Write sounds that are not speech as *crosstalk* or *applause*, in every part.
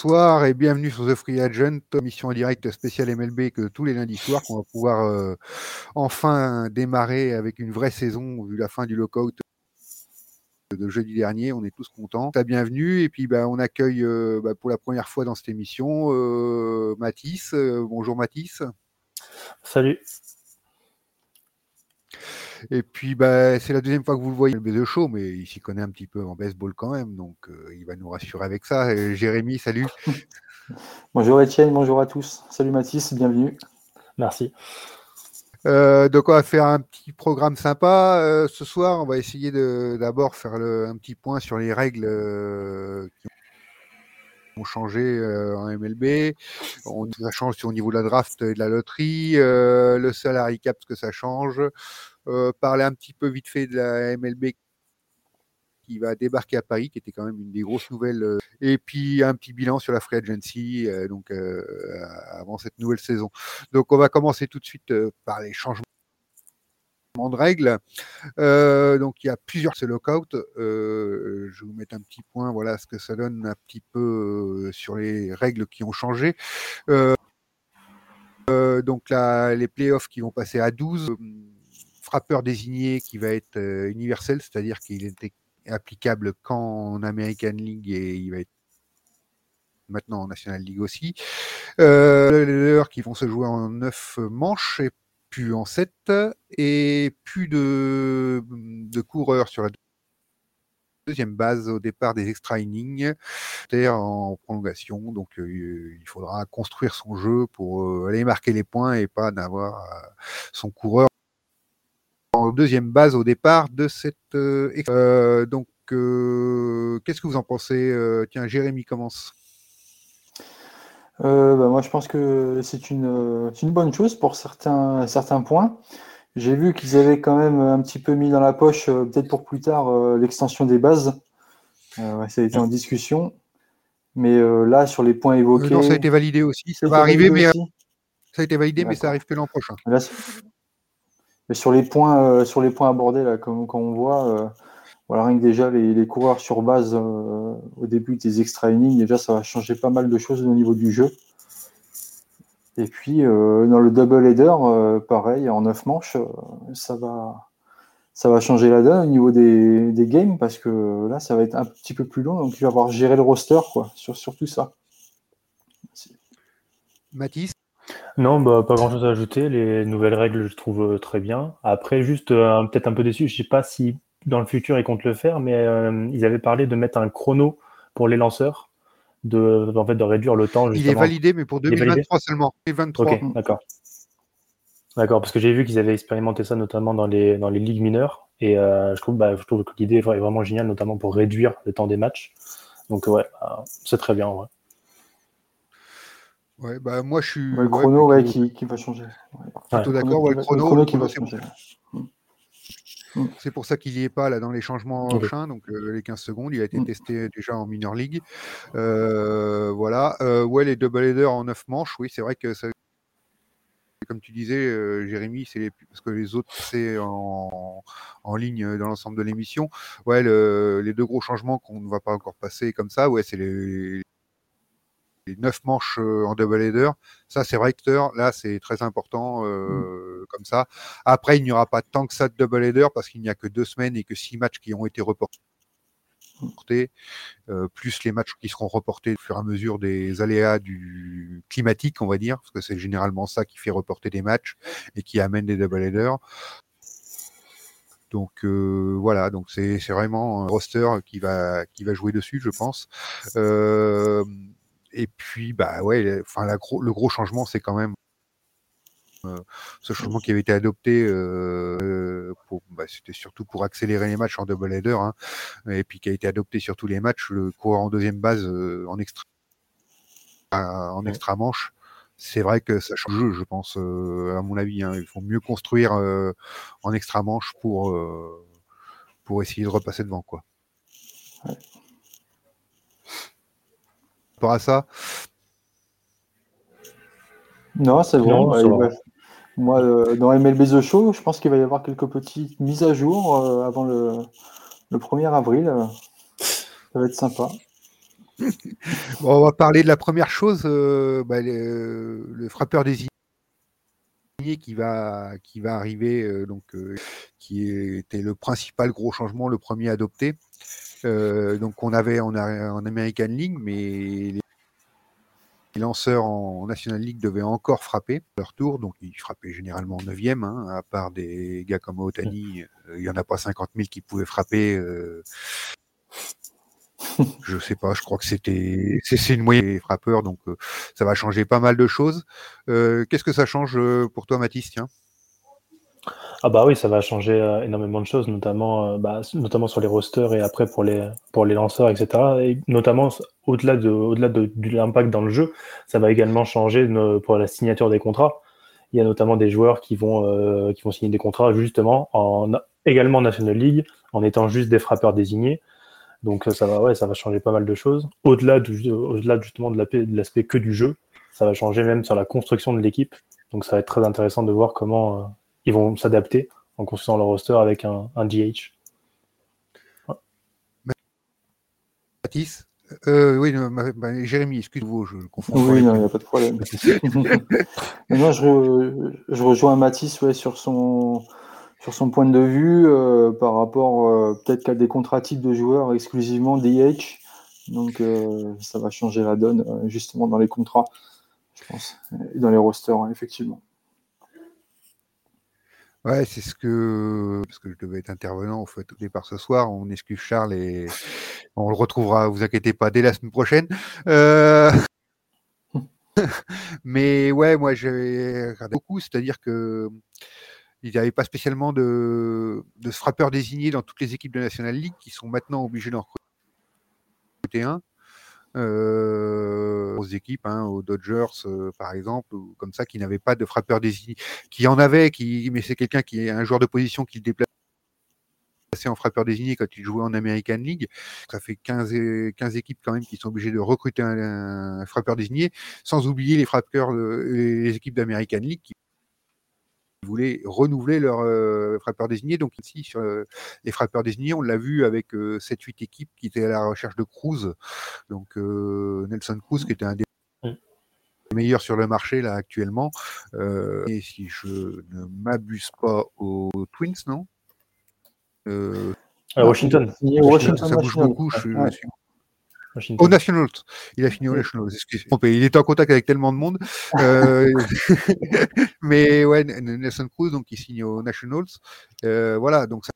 Bonsoir et bienvenue sur The Free Agent, émission en direct spéciale MLB que tous les lundis soirs qu'on va pouvoir euh, enfin démarrer avec une vraie saison vu la fin du lockout de jeudi dernier. On est tous contents. Ta bienvenue et puis bah, on accueille euh, bah, pour la première fois dans cette émission euh, Mathis. Euh, bonjour Mathis. Salut. Et puis, bah, c'est la deuxième fois que vous le voyez, le show, mais il s'y connaît un petit peu en baseball quand même, donc euh, il va nous rassurer avec ça. Et Jérémy, salut. *laughs* bonjour Étienne, bonjour à tous. Salut Mathis, bienvenue. Merci. Euh, donc on va faire un petit programme sympa euh, ce soir. On va essayer d'abord faire le, un petit point sur les règles euh, qui ont changé euh, en MLB. On, ça change au niveau de la draft et de la loterie. Euh, le salary cap, ce que ça change. Euh, parler un petit peu vite fait de la MLB qui va débarquer à Paris, qui était quand même une des grosses nouvelles. euh, et puis un petit bilan sur la free agency, euh, donc avant cette nouvelle saison. Donc on va commencer tout de suite par les changements de règles. Donc il y a plusieurs ce lockout. Je vous mettre un petit point, voilà ce que ça donne un petit peu sur les règles qui ont changé. Donc les playoffs qui vont passer à 12, euh, frappeur désigné qui va être euh, universel, c'est-à-dire qu'il était applicable qu'en American League et il va être maintenant en National League aussi. Euh, les heures qui vont se jouer en 9 manches et plus en 7 et plus de, de coureurs sur la deuxième base au départ des extra innings, c'est-à-dire en prolongation. Donc euh, il faudra construire son jeu pour euh, aller marquer les points et pas d'avoir euh, son coureur en deuxième base au départ de cette. euh, euh, donc euh, qu'est-ce que vous en pensez Euh, Tiens, Jérémy commence. Euh, bah, moi, je pense que c'est une, une bonne chose pour certains, certains points. J'ai vu qu'ils avaient quand même un petit peu mis dans la poche, peut-être pour plus tard, l'extension des bases. Ouais, ça a été en discussion. Mais là, sur les points évoqués. non, ça a été validé aussi. Ça va arriver, mais aussi ça a été validé, mais ça arrive que l'an prochain. Là, mais sur les points, euh, sur les points abordés, là, comme, comme on voit, euh, voilà, rien que déjà les, coureurs sur base euh, au début des extra innings, déjà ça va changer pas mal de choses au niveau du jeu. Et puis dans le double header, pareil, en neuf manches, ça va, ça va changer la donne au niveau des, games parce que là, ça va être un petit peu plus long, donc il va avoir géré le roster quoi, sur, sur tout ça. Mathis Non, bah, pas grand-chose à ajouter. Les nouvelles règles, je trouve euh, très bien. Après, juste euh, peut-être un peu déçu. Je sais pas si dans le futur ils comptent le faire, mais euh, ils avaient parlé de mettre un chrono pour les lanceurs, de en fait de réduire le temps. Il est validé, mais pour Il est validé 2023 seulement. 2023. Ok, d'accord. D'accord, parce que j'ai vu qu'ils avaient expérimenté ça notamment dans les, dans les ligues mineures. Et euh, je, trouve, bah, je trouve que l'idée est vraiment géniale, notamment pour réduire le temps des matchs. Donc, ouais, c'est très bien. Ouais. Ouais, bah, moi, je suis Ouais, le chrono ouais, plutôt, qui, qui va changer. Ouais. plutôt Ouais. d'accord. Ouais, le Le chrono, qui va chrono, c'est changer. C'est pour ça qu'il n'y est pas là dans les changements Ok. prochains, donc euh, les 15 secondes. Il a été Mm. testé déjà en minor league. Euh, voilà. Euh, ouais, les double headers en 9 manches, oui, c'est vrai que ça. Comme tu disais, euh, Jérémy, c'est les- parce que les autres c'est en, en ligne dans l'ensemble de l'émission. Ouais, le- les deux gros changements qu'on ne va pas encore passer comme ça, ouais, c'est les, les 9 manches euh, en double header. Ça, c'est vrai que là, c'est très important euh, comme ça. Après, il n'y aura pas tant que ça de double header parce qu'il n'y a que deux semaines et que six matchs qui ont été reportés. euh, plus les matchs qui seront reportés au fur et à mesure des aléas du climatique, on va dire, parce que c'est généralement ça qui fait reporter des matchs et qui amène des double headers. Donc euh, voilà, donc c'est c'est vraiment un roster qui va qui va jouer dessus, je pense. Euh, et puis bah ouais, le- enfin la gros, le gros changement, c'est quand même euh, ce changement qui avait été adopté, euh, bah, c'était surtout pour accélérer les matchs en double header, hein, et puis qui a été adopté sur tous les matchs, le coureur en deuxième base euh, en extra, à- en extra manche. C'est vrai que ça change le jeu, je pense, euh, à mon avis. hein. il faut mieux construire euh, en extra manche pour euh, pour essayer de repasser devant, quoi. Ouais. Rapport à ça, Non, c'est bon. ouais, va. Moi, euh, dans MLB The Show, je pense qu'il va y avoir quelques petites mises à jour euh, avant le, le 1er avril. euh. Ça va être sympa. *laughs* on va parler de la première chose, euh, bah, le, frappeur désigné qui va, qui va arriver, euh, donc, euh, qui était le principal gros changement, le premier adopté. Donc on avait en, American League, mais les lanceurs en National League devaient encore frapper leur tour, donc ils frappaient généralement 9e, hein, à part des gars comme Otani, il n'y en a pas 50 000 qui pouvaient frapper je sais pas, je crois que c'était c'est une moyenne des frappeurs, donc euh, ça va changer pas mal de choses. Euh, qu'est-ce que ça change euh, pour toi, Mathis? Ah bah oui, ça va changer énormément de choses, notamment, bah, notamment sur les rosters et après pour les, pour les lanceurs, etc. Et notamment au-delà de, au-delà de, l'impact dans le jeu, ça va également changer pour la signature des contrats. Il y a notamment des joueurs qui vont, qui vont signer des contrats justement en, également en National League en étant juste des frappeurs désignés. Donc ça va, ouais, ça va changer pas mal de choses. Au-delà au-delà justement de l'aspect que du jeu, ça va changer même sur la construction de l'équipe. Donc ça va être très intéressant de voir comment euh, ils vont s'adapter en construisant leur roster avec un, un DH. Mathis euh, oui, Jérémy, excuse-moi, je confonds. Oui, il n'y a pas de problème. *laughs* *laughs* non, je, je, rejoins Mathis ouais, sur son, sur son point de vue euh, par rapport euh, peut-être qu'à des contrats types de joueurs exclusivement DH. Donc euh, ça va changer la donne justement dans les contrats, je pense, et dans les rosters, hein, effectivement. Ouais, c'est ce que parce que je devais être intervenant au fait au départ ce soir. On excuse Charles et on le retrouvera. Vous inquiétez pas dès la semaine prochaine. *laughs* Mais ouais, moi j'ai regardé beaucoup, c'est-à-dire que il n'y avait pas spécialement de, de frappeurs désignés dans toutes les équipes de National League qui sont maintenant obligés d'en recruter un. Euh, aux équipes, hein, aux Dodgers euh, par exemple, ou comme ça, qui n'avaient pas de frappeurs désignés, qui en avait, qui, mais c'est quelqu'un qui est un joueur de position qui le déplaçait en frappeur désigné quand il jouait en American League. Ça fait 15, 15 équipes quand même qui sont obligées de recruter un, frappeur désigné, sans oublier les frappeurs, les équipes d'American League voulaient renouveler leurs euh, frappeurs désignés. Donc ici, sur euh, les frappeurs désignés, on l'a vu avec 7-8 euh, équipes qui étaient à la recherche de Cruz. Donc Nelson Cruz, qui était un des meilleurs sur le marché là actuellement. et si je ne m'abuse pas aux Twins, non? À Washington. Ça bouge beaucoup. Je, suis au Nationals. Il a fini au Nationals, excusez-moi. Il était en contact avec tellement de monde. *laughs* Euh, *laughs* mais ouais, Nelson Cruz, donc il signe au Nationals. Euh, voilà, donc ça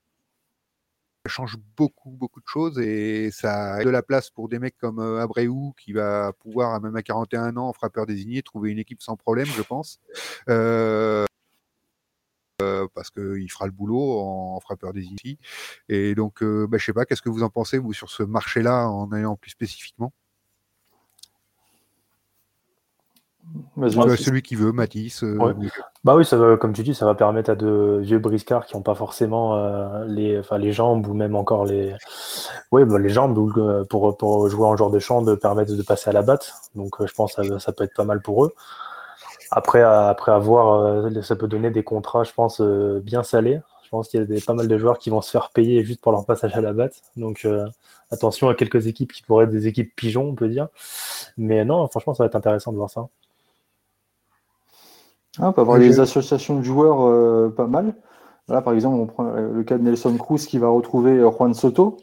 change beaucoup, beaucoup de choses et ça a de la place pour des mecs comme euh, Abreu qui va pouvoir, même à 41 ans, frappeur désigné, trouver une équipe sans problème, je pense. Euh, euh, parce qu'il fera le boulot en, frappeur des ici. Et donc, euh, bah, je sais pas, qu'est-ce que vous en pensez, vous, sur ce marché-là, en allant plus spécifiquement? Celui qui veut, Matisse. Euh, bah oui, ça va, comme tu dis, ça va permettre à de vieux briscards qui n'ont pas forcément les, les jambes ou même encore les, oui, bah, les jambes pour, pour jouer en joueur de champ de permettre de passer à la batte. Donc je pense que ça peut être pas mal pour eux. Après, après avoir, euh, ça peut donner des contrats, je pense, euh, bien salés. Je pense qu'il y a des, pas mal de joueurs qui vont se faire payer juste pour leur passage à la batte. Donc, euh, attention à quelques équipes qui pourraient être des équipes pigeons, on peut dire. Mais non, franchement, ça va être intéressant de voir ça. Ah, on peut avoir des associations de joueurs pas mal. Là, par exemple, on prend le cas de Nelson Cruz qui va retrouver Juan Soto.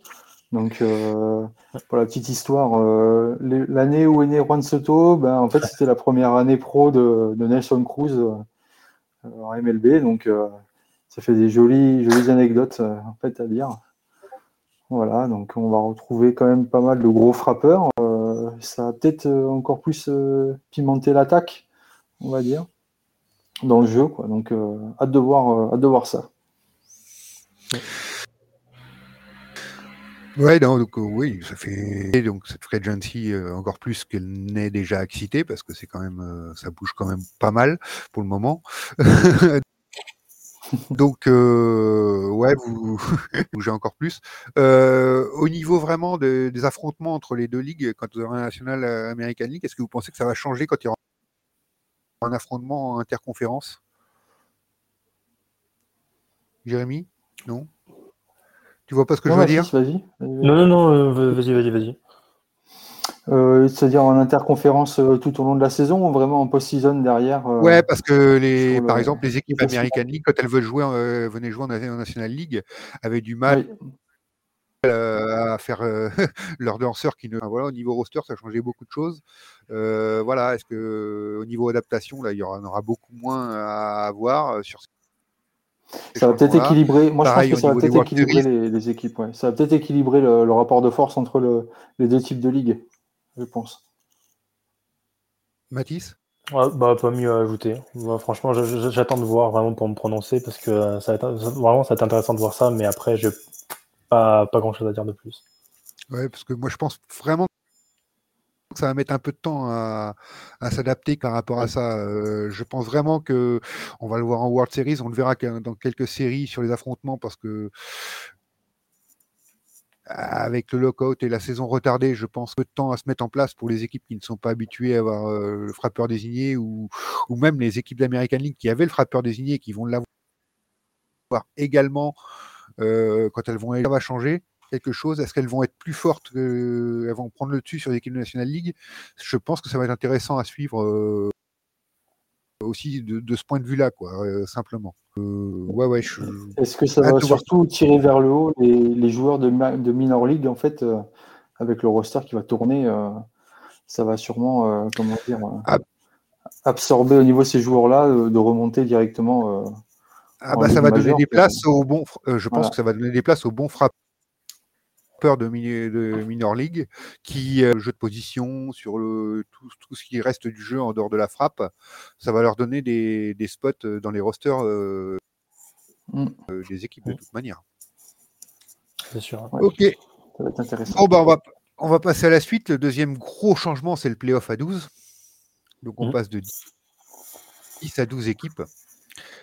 Donc, euh, pour la petite histoire, euh, l'année où est né Juan Soto, ben, en fait, c'était la première année pro de, Nelson Cruz euh, en MLB. Donc, ça fait des jolies, jolies anecdotes en fait, à dire. Voilà, donc on va retrouver quand même pas mal de gros frappeurs. ça va peut-être encore plus pimenter l'attaque, on va dire, dans le jeu. Quoi. Donc, hâte, de voir, hâte de voir ça. Donc euh, oui, ça fait donc cette free agency euh, encore plus qu'elle n'est déjà excitée parce que c'est quand même euh, ça bouge quand même pas mal pour le moment. *laughs* donc ouais, vous *laughs* bougez encore plus. au niveau vraiment des affrontements entre les deux ligues, quand vous aurez un national American League, est-ce que vous pensez que ça va changer quand il y aura un affrontement interconférence? Jérémy? Non? Tu vois pas ce que je veux dire Non, non, non, euh, vas-y, vas-y, vas-y. Euh, c'est-à-dire en interconférence euh, tout au long de la saison ou vraiment en post-season derrière euh, Ouais, parce que les, le- par exemple, les équipes le classement. American League, quand elles veulent jouer, en- euh, venaient jouer en, en National League, avaient du mal Oui. euh, à faire euh, *laughs* leurs danseurs qui ne. enfin, voilà, au niveau roster, ça changeait beaucoup de choses. Euh, voilà, est-ce que au niveau adaptation, là, il y aura, en aura beaucoup moins à avoir euh, sur ces Ça va peut-être équilibrer. Moi, Pareil, je pense que ça va peut-être équilibrer les, les équipes. ouais. Ça va peut-être équilibrer le, le rapport de force entre le- les deux types de ligues, je pense. Mathis? Ouais, bah, pas mieux à ajouter. Moi, franchement, je- je- j'attends de voir vraiment pour me prononcer parce que ça va être, vraiment, ça va être intéressant de voir ça, mais après, j'ai pas, pas grand chose à dire de plus. Ouais, parce que moi, je pense vraiment ça va mettre un peu de temps à, à s'adapter par rapport à ça. Euh, je pense vraiment que on va le voir en World Series, on le verra dans quelques séries sur les affrontements parce que avec le lockout et la saison retardée, je pense peu de temps à se mettre en place pour les équipes qui ne sont pas habituées à avoir euh, le frappeur désigné ou, ou même les équipes d'American League qui avaient le frappeur désigné et qui vont l'avoir également euh, quand elles vont ça va changer quelque chose? Est-ce qu'elles vont être plus fortes que- Elles vont prendre le dessus sur l'équipe de National League? Je pense que ça va être intéressant à suivre euh, aussi de, de ce point de vue-là, quoi, euh, simplement. Euh, ouais, ouais, je, Est-ce que ça va surtout tirer vers le haut les, les joueurs de, Minor League, en fait, avec le roster qui va tourner ça va sûrement, comment dire, Ah. absorber au niveau de ces joueurs-là, de remonter directement. Ah bah, ça va donner des places aux bons. je pense Voilà. que ça va donner des places aux bons frappeurs de, mini- de minor league qui euh, le jeu de position sur le tout, tout ce qui reste du jeu en dehors de la frappe, ça va leur donner des, des spots euh, dans les rosters euh, Mm. euh, des équipes de Mm. toute manière. C'est sûr. Ouais. Ok. Ça va être intéressant. Bon, bah, on, va, on va passer à la suite. Le deuxième gros changement, c'est le playoff à 12. Donc, on Mhm. passe de 10 à 12 équipes.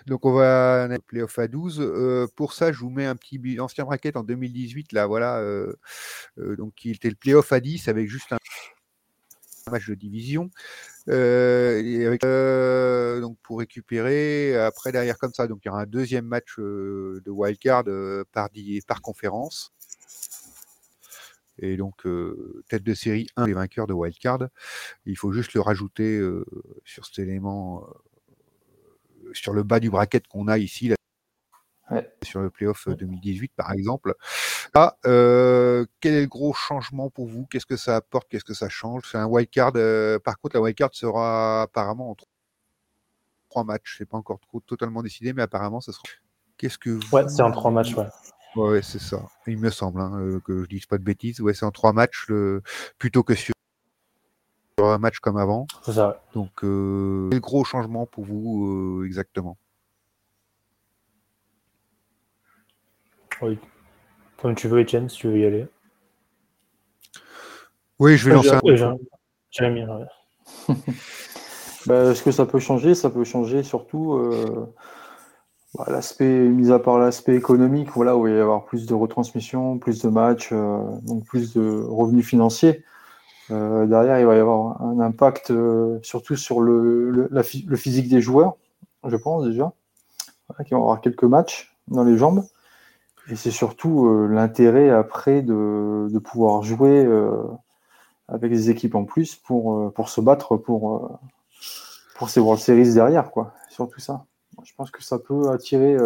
Donc, on va le playoff à 12. Euh, pour ça, je vous mets un petit ancien bracket en 2018. Là, voilà. euh, euh, donc, qui était le playoff à 10 avec juste un match de division. Donc pour récupérer après derrière comme ça donc il y aura un deuxième match de wildcard par, par conférence et donc tête de série 1 des vainqueurs de wildcard il faut juste le rajouter sur cet élément sur le bas du bracket qu'on a ici là, Ouais. sur le playoff euh, 2018 par exemple ah, euh, quel est le gros changement pour vous? Qu'est-ce que ça apporte? Qu'est-ce que ça change? C'est un wildcard. euh, par contre, la wildcard sera apparemment en tro- trois matchs. C'est pas encore trop, totalement décidé, mais apparemment, ça sera. Qu'est-ce que vous... Ouais, c'est en trois matchs, ouais. Ouais, c'est ça. Il me semble hein, euh, que je dise pas de bêtises. Ouais, c'est en trois matchs le... plutôt que sur un match comme avant. C'est ça. Donc, euh, quel gros changement pour vous euh, exactement? Oui. Comme tu veux, Etienne, si tu veux y aller. Oui, je vais lancer un. Ouais, j'ai- Jérémy, ouais. *laughs* Bah, Est-ce que ça peut changer? Ça peut changer surtout euh, bah, l'aspect, mis à part l'aspect économique, voilà, où il va y avoir plus de retransmissions, plus de matchs, euh, donc plus de revenus financiers. Euh, derrière, il va y avoir un impact euh, surtout sur le, physique des joueurs, je pense déjà, qui vont avoir quelques matchs dans les jambes. Et c'est surtout euh, l'intérêt après de, pouvoir jouer avec des équipes en plus pour, se battre pour, ces World Series derrière, quoi. Surtout ça. Je pense que ça peut attirer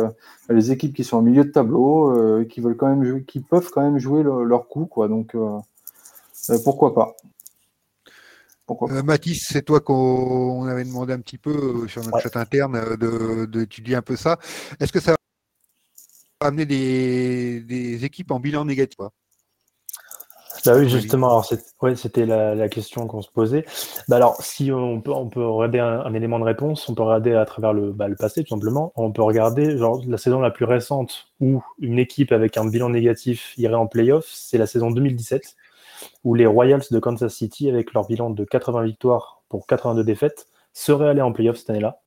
les équipes qui sont au milieu de tableau, qui veulent quand même qui peuvent quand même jouer le- leur coup, quoi. Donc pourquoi pas Pourquoi Euh, Mathis, c'est toi qu'on on avait demandé un petit peu euh, sur notre Ouais. chat interne euh, de- d'étudier un peu ça. Est-ce que ça va amener des, des équipes en bilan négatif quoi Bah oui, justement, alors c'est- ouais, c'était la, la question qu'on se posait. Bah alors, si on peut, on peut regarder un, un élément de réponse, on peut regarder à travers le, bah, le passé, tout simplement. On peut regarder genre, la saison la plus récente où une équipe avec un bilan négatif irait en playoff, c'est la saison 2017, où les Royals de Kansas City, avec leur bilan de 80 victoires pour 82 défaites, seraient allés en playoff cette année-là.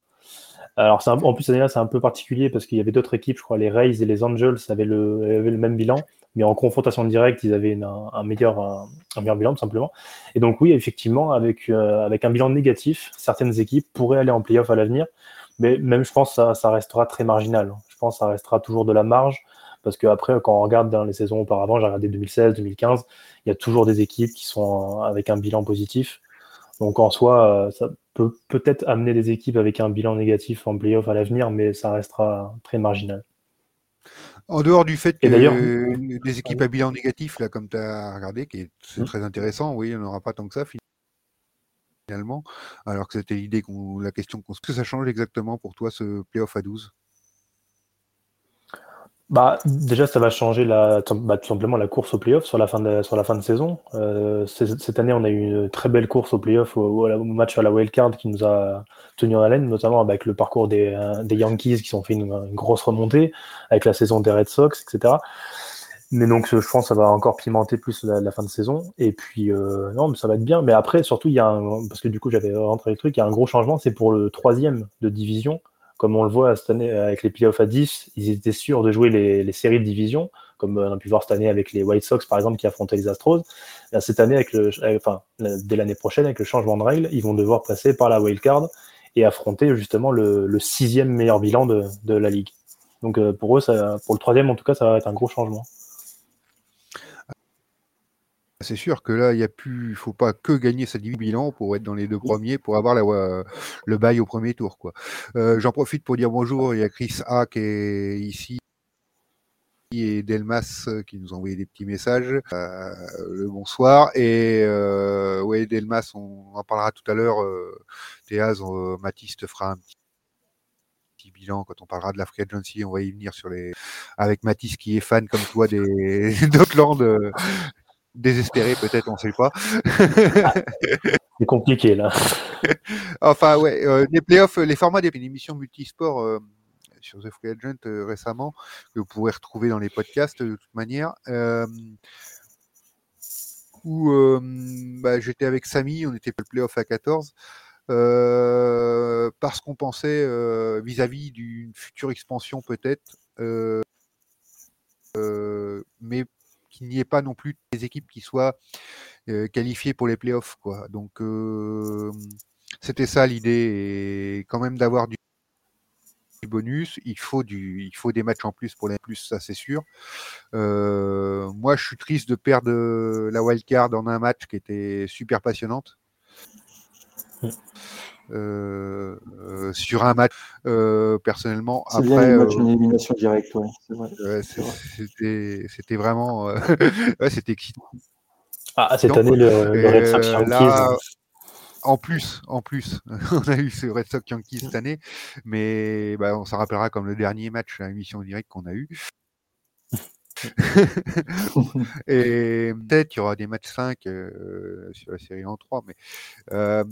Alors, en plus, cette année-là, c'est un peu particulier parce qu'il y avait d'autres équipes, je crois, les Rays et les Angels avaient le, avaient le même bilan, mais en confrontation directe, ils avaient un, meilleur, bilan, tout simplement. Et donc, oui, effectivement, avec, euh, avec un bilan négatif, certaines équipes pourraient aller en playoff à l'avenir, mais même, je pense, ça, ça restera très marginal. Je pense que ça restera toujours de la marge, Parce qu'après, quand on regarde dans les saisons auparavant, j'ai regardé 2016, 2015, il y a toujours des équipes qui sont avec un bilan positif. Donc en soi, ça peut peut-être amener des équipes avec un bilan négatif en playoff à l'avenir, mais ça restera très marginal. En dehors du fait que des équipes à bilan négatif, là, comme tu as regardé, qui est, c'est mmh. très intéressant, oui, il n'y en aura pas tant que ça finalement, alors que c'était l'idée qu'on, la question qu'on que ça change exactement pour toi ce playoff à 12 bah, déjà, ça va changer la, bah, tout simplement la course au playoff sur la fin de, sur la fin de saison. Euh, cette année, on a eu une très belle course au playoff au, au, match à la wildcard qui nous a tenu en haleine, notamment avec le parcours des, euh, des Yankees qui ont fait une, grosse remontée, avec la saison des Red Sox, etc. Mais donc, je pense que ça va encore pimenter plus la, fin de saison. Et puis, euh, non, mais ça va être bien. Mais après, surtout, il y a un, parce que du coup, j'avais rentré le truc, il y a un gros changement, c'est pour le troisième de division comme on le voit cette année avec les playoffs à 10, ils étaient sûrs de jouer les, séries de division, comme on a pu voir cette année avec les White Sox par exemple qui affrontaient les Astros. cette année, avec le, enfin, dès l'année prochaine, avec le changement de règles, ils vont devoir passer par la wild card et affronter justement le, sixième meilleur bilan de, la ligue. Donc euh, pour eux, pour le troisième en tout cas, ça va être un gros changement. C'est sûr que là, il y a plus, faut pas que gagner sa bilan pour être dans les deux premiers, pour avoir la, le bail au premier tour. Quoi. Euh, j'en profite pour dire bonjour. Il y a Chris A qui est ici et Delmas qui nous ont envoyé des petits messages. Euh, le bonsoir. Et euh, ouais, Delmas, on en parlera tout à l'heure. Euh, Théaz, Mathis te fera un petit bilan quand on parlera de la Free Agency. On va y venir sur les avec Mathis qui est fan comme toi des *laughs* désespéré peut-être, on ne sait pas. *laughs* c'est compliqué là. *laughs* enfin ouais, euh, les playoffs, les formats des émissions multisport euh, sur The Free Agent euh, récemment que vous pourrez retrouver dans les podcasts de toute manière. où bah, j'étais avec Samy, on était le playoff à 14. parce qu'on pensait vis-à-vis d'une future expansion peut-être, mais qu'il n'y ait pas non plus des équipes qui soient qualifiées pour les playoffs. Quoi. Donc c'était ça l'idée, et quand même d'avoir du bonus, il faut du, il faut des matchs en plus pour les plus, ça c'est sûr. moi, je suis triste de perdre la wildcard en un match qui était super passionnante. Euh, euh, sur un match euh, personnellement. C'est bien match, une élimination directe, ouais, c'était, c'était vraiment, *laughs* ouais, c'était excitant. Ah, cette année, le, le Red Sox Yankees. En plus, en plus, *laughs* on a eu ce Red Sox Yankees cette année, mais bah, on s'en rappellera comme le dernier match à l'émission directe qu'on a eu. *laughs* et peut-être il y aura des matchs 5 sur la série en 3, mais euh,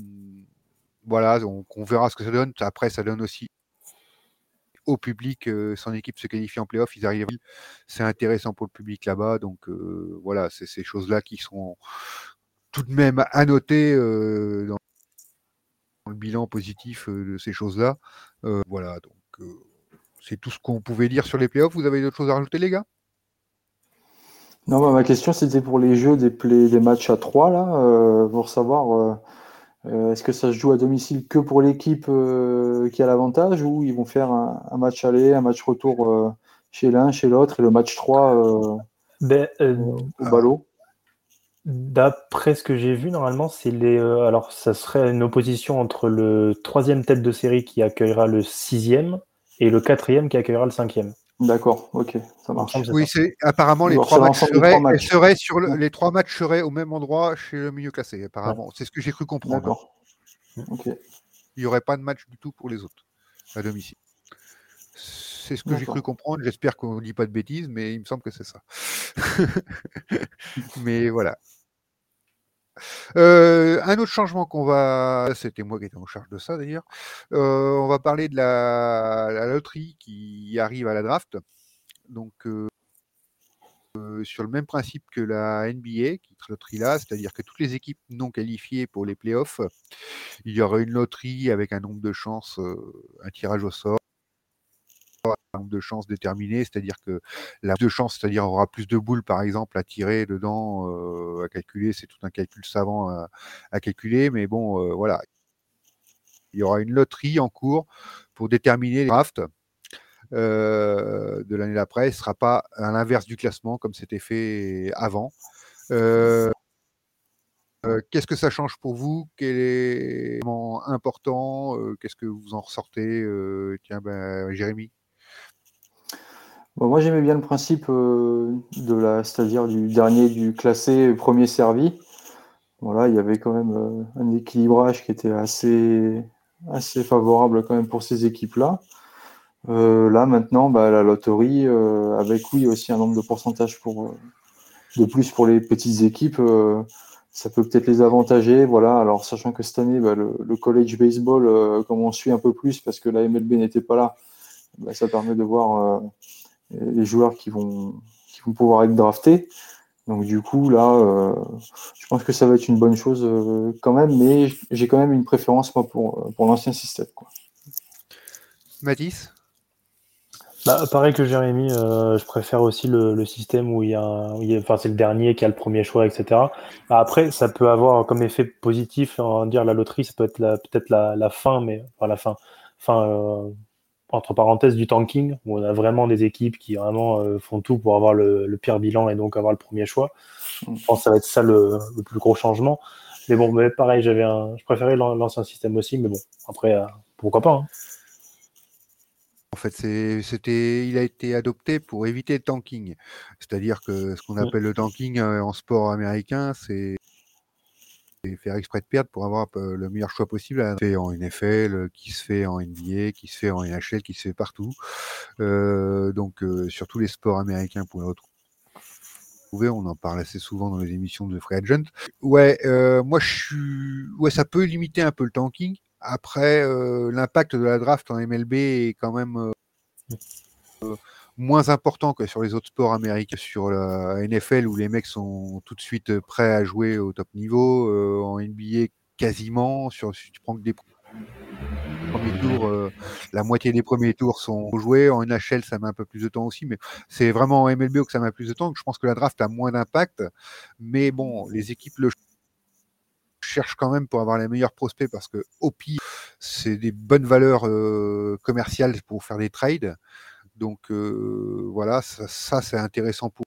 voilà, donc on verra ce que ça donne. Après, ça donne aussi au public, euh, son équipe se qualifie en playoff, ils arrivent, c'est intéressant pour le public là-bas, donc euh, voilà, c'est ces choses-là qui sont tout de même à noter euh, dans le bilan positif de ces choses-là. voilà, donc c'est tout ce qu'on pouvait dire sur les playoffs. Vous avez d'autres choses à rajouter, les gars? Non, bah, ma question c'était pour les jeux des, des matchs à 3 là, pour savoir euh, est-ce que ça se joue à domicile que pour l'équipe euh, qui a l'avantage ou ils vont faire un, match aller, un match retour euh, chez l'un, chez l'autre et le match 3 ben, au ballot? D'après ce que j'ai vu, normalement, c'est les. alors, ça serait une opposition entre le troisième tête de série qui accueillera le sixième et le quatrième qui accueillera le cinquième. D'accord, ok, ça marche. Oui, c'est apparemment les trois, matchs seraient, sur les trois matchs seraient au même endroit chez le milieu classé. Apparemment, c'est ce que j'ai cru comprendre. D'accord. Ok. Il n'y aurait pas de match du tout pour les autres à domicile. C'est ce que j'ai cru comprendre. J'espère qu'on ne dit pas de bêtises, mais il me semble que c'est ça. *laughs* mais voilà. Euh, un autre changement qu'on va, c'était moi qui étais en charge de ça d'ailleurs. Euh, on va parler de la, loterie qui arrive à la draft. Donc euh, sur le même principe que la NBA, qui loterie là, c'est-à-dire que toutes les équipes non qualifiées pour les playoffs, il y aura une loterie avec un nombre de chances, un tirage au sort de chances déterminées, c'est-à-dire que la de chance, c'est-à-dire aura plus de boules par exemple à tirer dedans, euh, à calculer, c'est tout un calcul savant à, calculer, mais bon, euh, voilà. Il y aura une loterie en cours pour déterminer les drafts. de l'année d'après. Ce ne sera pas à l'inverse du classement comme c'était fait avant. Qu'est-ce que ça change pour vous? Quel est important? Qu'est-ce que vous en ressortez? Tiens, ben, Jérémy moi, j'aimais bien le principe euh, de la, c'est-à-dire du dernier du classé, premier servi. Voilà, il y avait quand même euh, un équilibrage qui était assez, assez favorable quand même pour ces équipes-là. Euh, là maintenant, bah, la loterie, avec oui aussi un nombre de pourcentages pour de plus pour les petites équipes, ça peut peut-être les avantager. Voilà, alors sachant que cette année, bah, le, college baseball, comme on suit un peu plus parce que la MLB n'était pas là, bah, ça permet de voir les joueurs qui vont, qui vont pouvoir être draftés. Donc du coup, là, euh, je pense que ça va être une bonne chose euh, quand même, mais j'ai quand même une préférence moi, pour, pour l'ancien système. Quoi. Mathis? Bah, pareil que Jérémy, euh, je préfère aussi le, système où il y a, enfin c'est le dernier qui a le premier choix, etc. Bah, après, ça peut avoir comme effet positif, en dire la loterie, ça peut être peut-être la, la, fin, mais enfin la fin, fin entre parenthèses du tanking, où on a vraiment des équipes qui vraiment euh, font tout pour avoir le, pire bilan et donc avoir le premier choix. Mm. Je pense que ça va être ça le, plus gros changement. Mais bon, mais pareil, j'avais un, je préférais l'ancien système aussi, mais bon, après, euh, pourquoi pas. Hein. En fait, c'était, il a été adopté pour éviter le tanking. C'est-à-dire que ce qu'on mm. appelle le tanking euh, en sport américain, c'est et faire exprès de perdre pour avoir euh, le meilleur choix possible. Qui se en NFL, qui se fait en NBA, qui se fait en NHL, qui se fait partout. Euh, donc euh, sur tous les sports américains pour retrouver. On en parle assez souvent dans les émissions de Free Agent. Ouais, moi je suis. Ouais, ça peut limiter un peu le tanking. Après, l'impact de la draft en MLB est quand même moins important que sur les autres sports américains, sur la NFL où les mecs sont tout de suite prêts à jouer au top niveau, euh, en NBA quasiment, sur, si tu prends que des premiers tours, euh, la moitié des premiers tours sont joués, en NHL ça met un peu plus de temps aussi, mais c'est vraiment en MLB que ça met plus de temps, je pense que la draft a moins d'impact, mais bon, les équipes le cherchent quand même pour avoir les meilleurs prospects parce que au pire, c'est des bonnes valeurs euh, commerciales pour faire des trades. Donc voilà, ça, c'est intéressant pour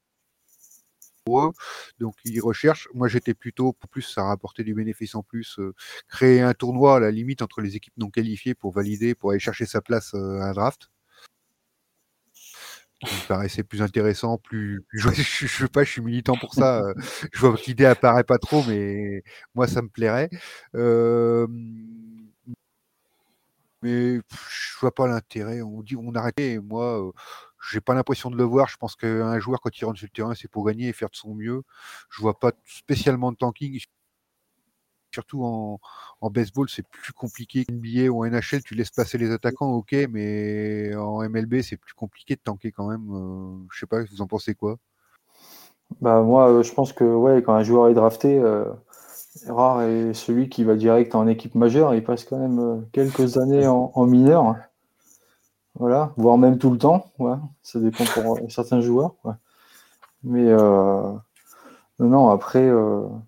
eux. Donc ils recherchent. Moi j'étais plutôt pour plus ça rapportait du bénéfice en plus. créer un tournoi à la limite entre les équipes non qualifiées pour valider, pour aller chercher sa place à un draft. Qui me paraissait plus intéressant, plus, *laughs* je, je, sais pas, je suis militant pour ça. je vois que l'idée apparaît pas trop, mais moi ça me plairait mais je vois pas l'intérêt. On dit on arrêtait. moi, euh, j'ai pas l'impression de le voir. Je pense qu'un joueur quand il rentre sur le terrain, c'est pour gagner et faire de son mieux. Je vois pas spécialement de tanking. Surtout en, baseball, c'est plus compliqué qu'une NBA ou en NHL. Tu laisses passer les attaquants, ok, mais en MLB, c'est plus compliqué de tanker quand même. Euh, je sais pas, vous en pensez quoi? Bah moi, euh, je pense que ouais, quand un joueur est drafté, rare et celui qui va direct en équipe majeure. Il passe quand même euh, quelques années en, mineur. Voilà, voire même tout le temps. Ça dépend pour euh, certains joueurs. Mais euh, non, après,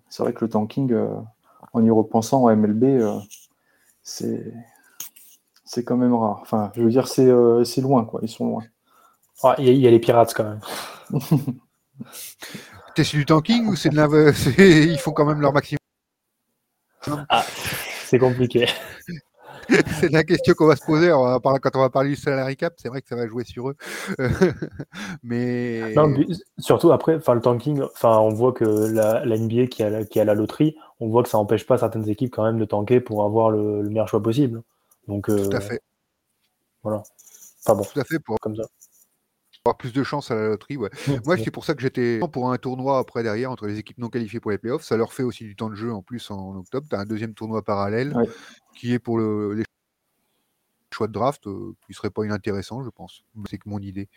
c'est vrai que le tanking, en y repensant en MLB, c'est c'est quand même rare. Enfin, je veux dire, c'est loin, quoi. Ils sont loin. Il y, a les pirates quand même. *laughs* T'es sur du tanking ou c'est de la... *laughs* Ils font quand même leur maximum? Ah, c'est compliqué. *laughs* c'est la question qu'on va se poser quand on va parler du salary cap. C'est vrai que ça va jouer sur eux. *laughs* mais... surtout après, le tanking, on voit que la, NBA qui a, qui a la loterie, on voit que ça n'empêche pas certaines équipes quand même de tanker pour avoir le, meilleur choix possible. Donc, Tout à euh, fait. Voilà. Enfin bon. Tout à fait pour comme ça plus de chance à la loterie. Ouais. Mmh, Moi, c'est pour ça que j'étais pour un tournoi après derrière entre les équipes non qualifiées pour les playoffs. Ça leur fait aussi du temps de jeu en plus en, octobre. Tu as un deuxième tournoi parallèle qui est pour le, les choix de draft euh, qui serait pas inintéressant, je pense. C'est que mon idée.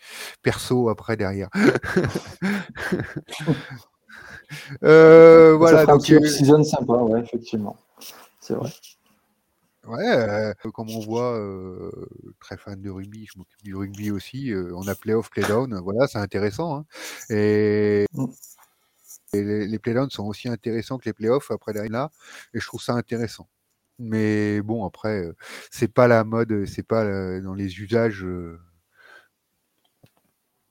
Perso après derrière. *laughs* euh, voilà. donc, un season sympa, ouais, effectivement. C'est vrai. Ouais, euh, comme on voit, euh, très fan de rugby, je m'occupe du rugby aussi. Euh, on a playoff, playdown, voilà, c'est intéressant. Hein. Et, mmh. les, les playdowns sont aussi intéressants que les playoffs après là, et je trouve ça intéressant. Mais bon, après, c'est pas la mode, c'est pas dans les usages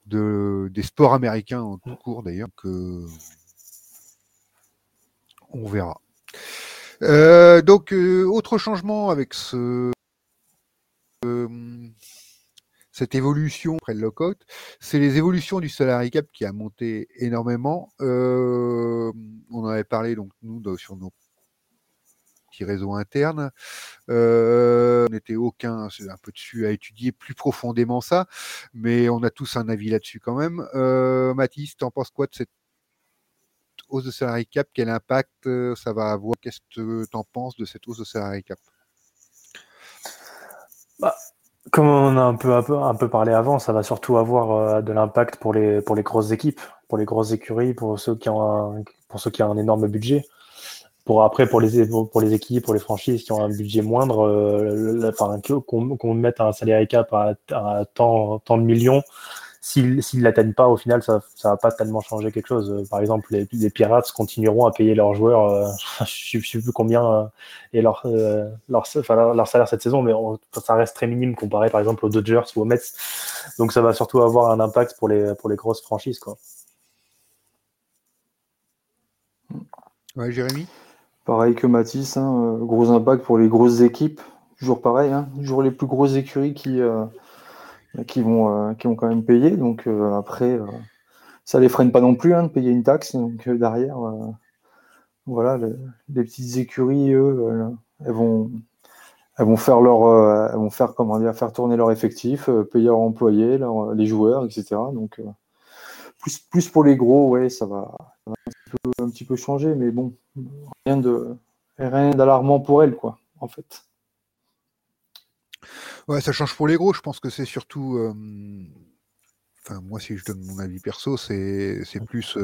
de, des sports américains en tout cours d'ailleurs. que on verra. Euh, donc, euh, autre changement avec ce, cette évolution après le lockout, c'est les évolutions du salary cap qui a monté énormément. on en avait parlé donc nous sur nos petits réseaux internes. on n'était aucun, un peu dessus à étudier plus profondément ça, mais on a tous un avis là-dessus quand même. Euh, Mathis, t'en penses quoi de cette hausse de salary cap, quel impact euh, ça va avoir? Qu'est-ce que tu en penses de cette hausse de salary cap? Bah, Comme on a un peu, un, peu, un peu parlé avant, ça va surtout avoir euh, de l'impact pour les, pour les grosses équipes, pour les grosses écuries, pour ceux qui ont un, pour ceux qui ont un énorme budget. Pour, après, pour les, pour les équipes, pour les franchises qui ont un budget moindre, euh, enfin, qu'on mette un salary cap à, à tant, tant de millions, s'ils ne l'atteignent pas, au final, ça ne va pas tellement changer quelque chose. Euh, par exemple, les, les Pirates continueront à payer leurs joueurs, euh, *laughs* je ne sais plus combien, euh, et leur, leur, leur, salaire cette saison, mais ça reste très minime comparé, par exemple, aux Dodgers ou aux Mets. Donc ça va surtout avoir un impact pour les, pour les grosses franchises. Quoi. Ouais, Jérémy? Pareil que Mathis, hein, gros impact pour les grosses équipes. Toujours pareil, hein, toujours les plus grosses écuries qui, qui vont, euh, qui vont quand même payer. Donc euh, après, euh, ça les freine pas non plus hein, de payer une taxe. Donc derrière, voilà, les petites écuries, eux, elles vont, elles vont faire leur, elles vont faire comment dire, faire tourner leur effectif, payer leurs employés, les joueurs, etc. Donc plus, plus pour les gros, ouais, ça va, un, petit peu, un, petit peu, changer, mais bon, rien de rien d'alarmant pour elles, quoi, en fait. Ouais, ça change pour les gros. Je pense que c'est surtout. Enfin, moi, si je donne mon avis perso, c'est plus.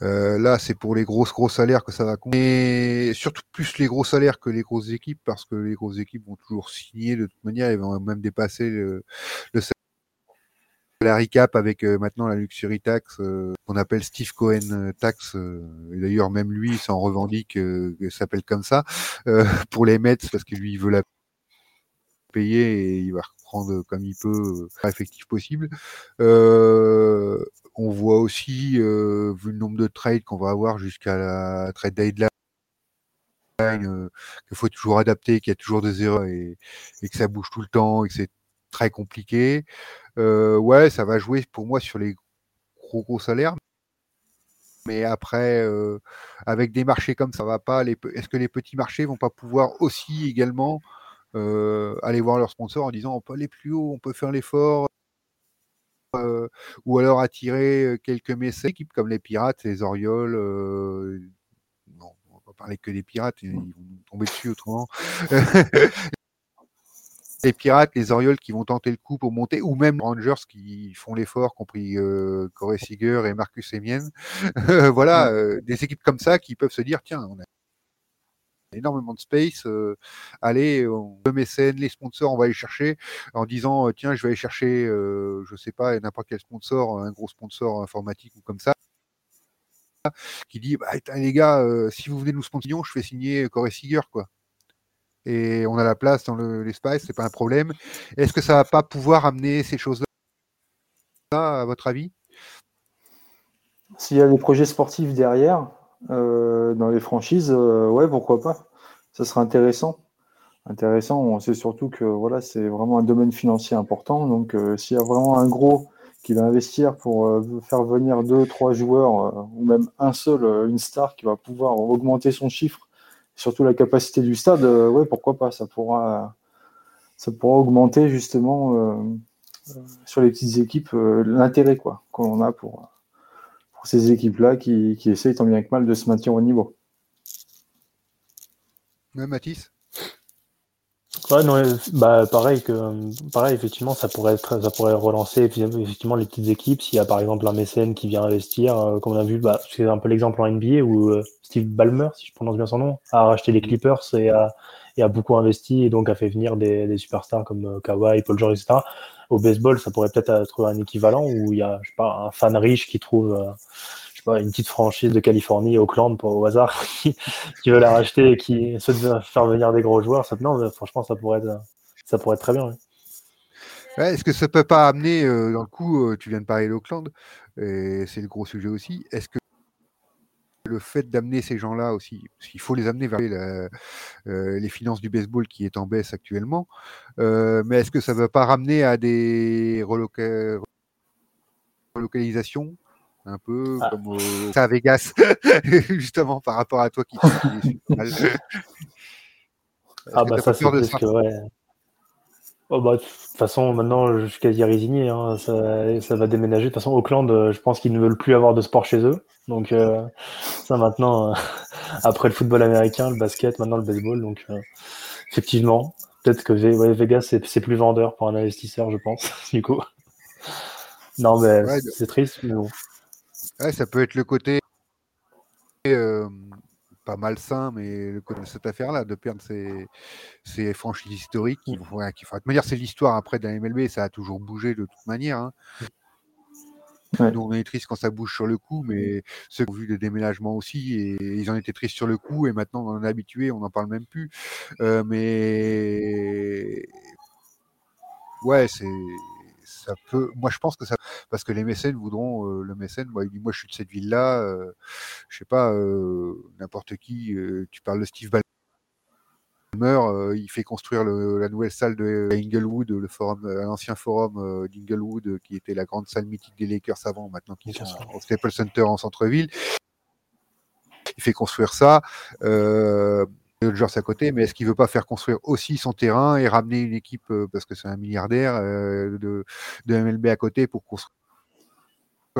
là, c'est pour les grosses gros salaires que ça va compter. Et surtout plus les gros salaires que les grosses équipes, parce que les grosses équipes vont toujours signer de toute manière, ils vont même dépasser le, le salary cap avec maintenant la luxury tax qu'on appelle Steve Cohen tax. et d'ailleurs, même lui s'en revendique, s'appelle comme ça pour les Mets parce que lui il veut la payer et il va reprendre comme il peut, euh, effectif possible. Euh, on voit aussi, euh, vu le nombre de trades qu'on va avoir jusqu'à la trade deadline, qu'il faut toujours adapter, qu'il y a toujours des erreurs et, que ça bouge tout le temps et que c'est très compliqué. ouais, ça va jouer pour moi sur les gros gros salaires. Mais après, avec des marchés comme ça, va pas. Est-ce que les petits marchés vont pas pouvoir aussi également aller voir leurs sponsors en disant on peut aller plus haut, on peut faire l'effort. Euh, ou alors attirer euh, quelques mécènes équipes comme les Pirates, les Orioles. non, on va pas parler que des Pirates, ils vont tomber dessus autrement. *laughs* les Pirates, les Orioles qui vont tenter le coup pour monter, ou même les Rangers qui font l'effort, compris euh, Corey Seager et Marcus Emien. *laughs* voilà, des équipes comme ça qui peuvent se dire tiens, on a énormément de space. Euh, allez, le mécène, les sponsors, on va aller chercher en disant euh, tiens, je vais aller chercher, euh, je sais pas, n'importe quel sponsor, un gros sponsor informatique ou comme ça, qui dit bah, les gars, si vous venez nous sponsoriser, je fais signer Corey Seager, quoi. Et on a la place dans l'espace, c'est pas un problème. Est-ce que ça va pas pouvoir amener ces choses-là, à votre avis? S'il y a des projets sportifs derrière, euh, dans les franchises, euh, ouais, pourquoi pas. Ça sera intéressant. Intéressant, on sait surtout que voilà, c'est vraiment un domaine financier important. Donc, euh, s'il y a vraiment un gros qui va investir pour faire venir deux, trois joueurs, ou même un seul, une star qui va pouvoir augmenter son chiffre, surtout la capacité du stade, ouais, pourquoi pas, ça pourra, ça pourra augmenter justement sur les petites équipes l'intérêt qu'on a pour, pour ces équipes-là qui, qui, essayent tant bien que mal de se maintenir au niveau. Même Mathis? Ouais, non, bah, pareil que, pareil, effectivement, ça pourrait être, ça pourrait relancer effectivement les petites équipes. S'il y a par exemple un mécène qui vient investir, euh, comme on a vu, bah, c'est un peu l'exemple en NBA où euh, Steve Ballmer, si je prononce bien son nom, a racheté les Clippers et a, a beaucoup investi et donc a fait venir des, superstars comme euh, Kawhi, Paul George, etc au baseball, ça pourrait peut-être être un équivalent où il y a, je sais pas, un fan riche qui trouve, euh, je sais pas, une petite franchise de Californie, Oakland, pour, au hasard, *laughs* qui, veut la racheter et qui souhaite faire venir des gros joueurs. Ça, non, franchement, ça pourrait être, ça pourrait être très bien. Est-ce que ça peut pas amener, dans le coup, tu viens de parler d'Auckland, et c'est le gros sujet aussi. Est-ce que le fait d'amener ces gens-là aussi, parce qu'il faut les amener vers les finances du baseball qui est en baisse actuellement, mais est-ce que ça ne va pas ramener à des relocalisations un peu ah. comme à Vegas, *laughs* justement par rapport à toi qui. ah bah ça c'est ouais. Oh bah, de toute façon, maintenant, je suis quasi résigné. Hein. Ça, ça, va déménager. De toute façon, Auckland, euh, je pense qu'ils ne veulent plus avoir de sport chez eux. Donc, euh, ça maintenant, euh, *laughs* après le football américain, le basket, maintenant le baseball. Donc, effectivement, peut-être que Vegas, c'est plus vendeur pour un investisseur, je pense, *laughs* du coup. Non, mais c'est triste, mais bon. Ouais, ça peut être le côté pas malsain, mais le cette affaire-là, de perdre ces, franchises historiques, qui, mmh. qui de manière, c'est l'histoire après de la MLB, ça a toujours bougé de toute manière. Hein. Nous, on est triste quand ça bouge sur le coup, mais ceux qui ont vu des déménagements aussi, et ils en étaient tristes sur le coup, et maintenant on en est habitué, on n'en parle même plus. Euh, mais ouais, c'est ça peut. Moi, je pense que ça, parce que les mécènes voudront euh, le mécène. Moi, il dit, moi, je suis de cette ville-là. Euh, je sais pas, euh, n'importe qui. tu parles de Steve Ballmer, il fait construire la nouvelle salle de Inglewood, le forum, l'ancien forum d'Inglewood, qui était la grande salle mythique des Lakers avant, maintenant qui sont au Staples Center en centre-ville. Il fait construire ça joueurs à côté, mais est-ce qu'il veut pas faire construire aussi son terrain et ramener une équipe, euh, parce que c'est un milliardaire, euh, de, de, MLB à côté pour construire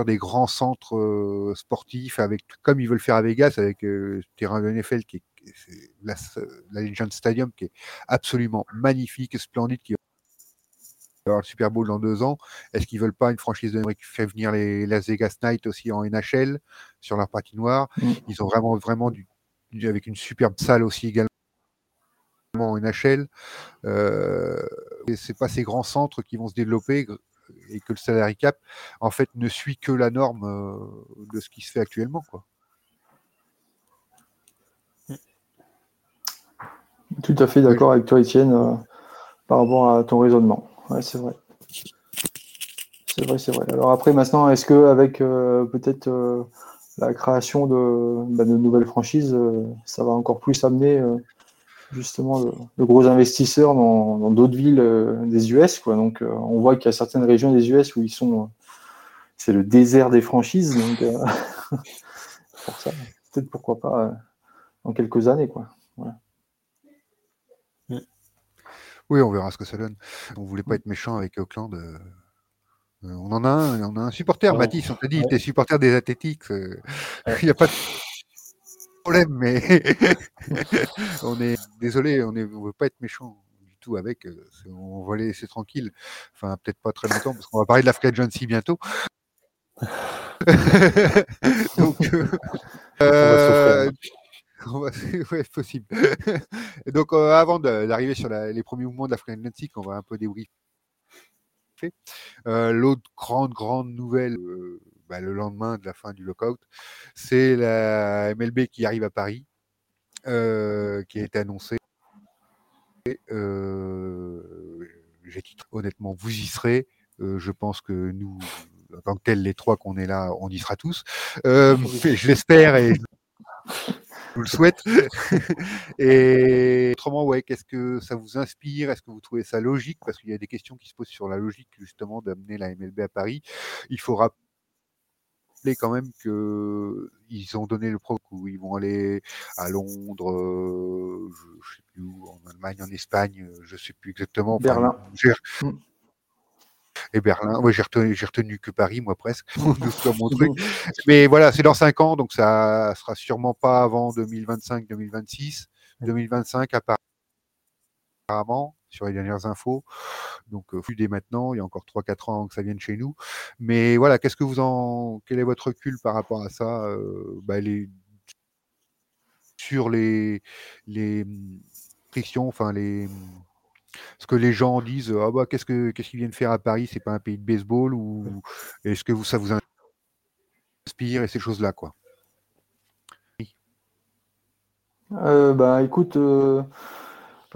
des grands centres euh, sportifs avec, comme ils veulent faire à Vegas, avec le terrain de NFL qui est, la, Legend Stadium qui est absolument magnifique, splendide, qui va avoir le Super Bowl dans deux ans. Est-ce qu'ils veulent pas une franchise de qui fait venir les Las Vegas Knights aussi en NHL sur leur patinoire? Mmh. Ils ont vraiment, vraiment du avec une superbe salle aussi également en NHL. Euh, c'est pas ces grands centres qui vont se développer et que le salary cap en fait ne suit que la norme euh, de ce qui se fait actuellement quoi. Tout à fait d'accord avec toi Étienne euh, par rapport à ton raisonnement. Ouais, c'est vrai. C'est vrai, c'est vrai. Alors après maintenant, est-ce que avec euh, peut-être la création de, bah, de nouvelles franchises, euh, ça va encore plus amener euh, justement de, gros investisseurs dans d'autres villes euh, des US. Quoi. Donc, on voit qu'il y a certaines régions des US où ils sont, c'est le désert des franchises. Donc, *laughs* pour ça, peut-être pourquoi pas dans quelques années, quoi. Oui, on verra ce que ça donne. On voulait pas être méchant avec Auckland. Euh, on en a un, on a un supporter, Mathis, on t'a dit, tu es supporter des Athlétiques. Euh, *laughs* il n'y a pas de problème, mais *laughs* on est désolé, on ne veut pas être méchant du tout avec. Euh, on va laisser tranquille. Enfin, peut-être pas très longtemps, parce qu'on va parler de la Free Agency bientôt. *laughs* Donc, euh, ouais, possible. donc, avant d'arriver sur les premiers mouvements de la Free Agency, on va un peu débriefer euh, l'autre grande, grande nouvelle, euh, bah, le lendemain de la fin du lockout, c'est la MLB qui arrive à Paris, euh, qui a été annoncée. J'ai titre, honnêtement, vous y serez. je pense que nous, en tant que tel, les trois qu'on est là, on y sera tous. *laughs* je l'espère et *laughs* je vous le souhaite. *laughs* et autrement, ouais, qu'est-ce que ça vous inspire? Est-ce que vous trouvez ça logique? Parce qu'il y a des questions qui se posent sur la logique justement d'amener la MLB à Paris. Il faut rappeler quand même qu'ils ont donné le pro où ils vont aller à Londres, euh, je, ne sais plus où, en Allemagne, en Espagne, je sais plus exactement. Berlin. Et Berlin. Ouais, j'ai retenu, retenu, que Paris, moi presque, *laughs* sur mon *laughs* truc. Mais voilà, c'est dans 5 ans, donc ça sera sûrement pas avant 2025-2026. 2025 apparemment, sur les dernières infos. Donc, euh, dès maintenant, il y a encore 3-4 ans avant que ça vienne chez nous. Mais voilà, qu'est-ce que vous en. Quel est votre recul par rapport à ça euh, bah, les... Sur les, les frictions, enfin les ce que les gens disent ah bah qu'est-ce que qu'est-ce qu'ils viennent faire à Paris? C'est pas un pays de baseball ou est-ce que ça vous inspire et ces choses là quoi? Euh, bah écoute euh,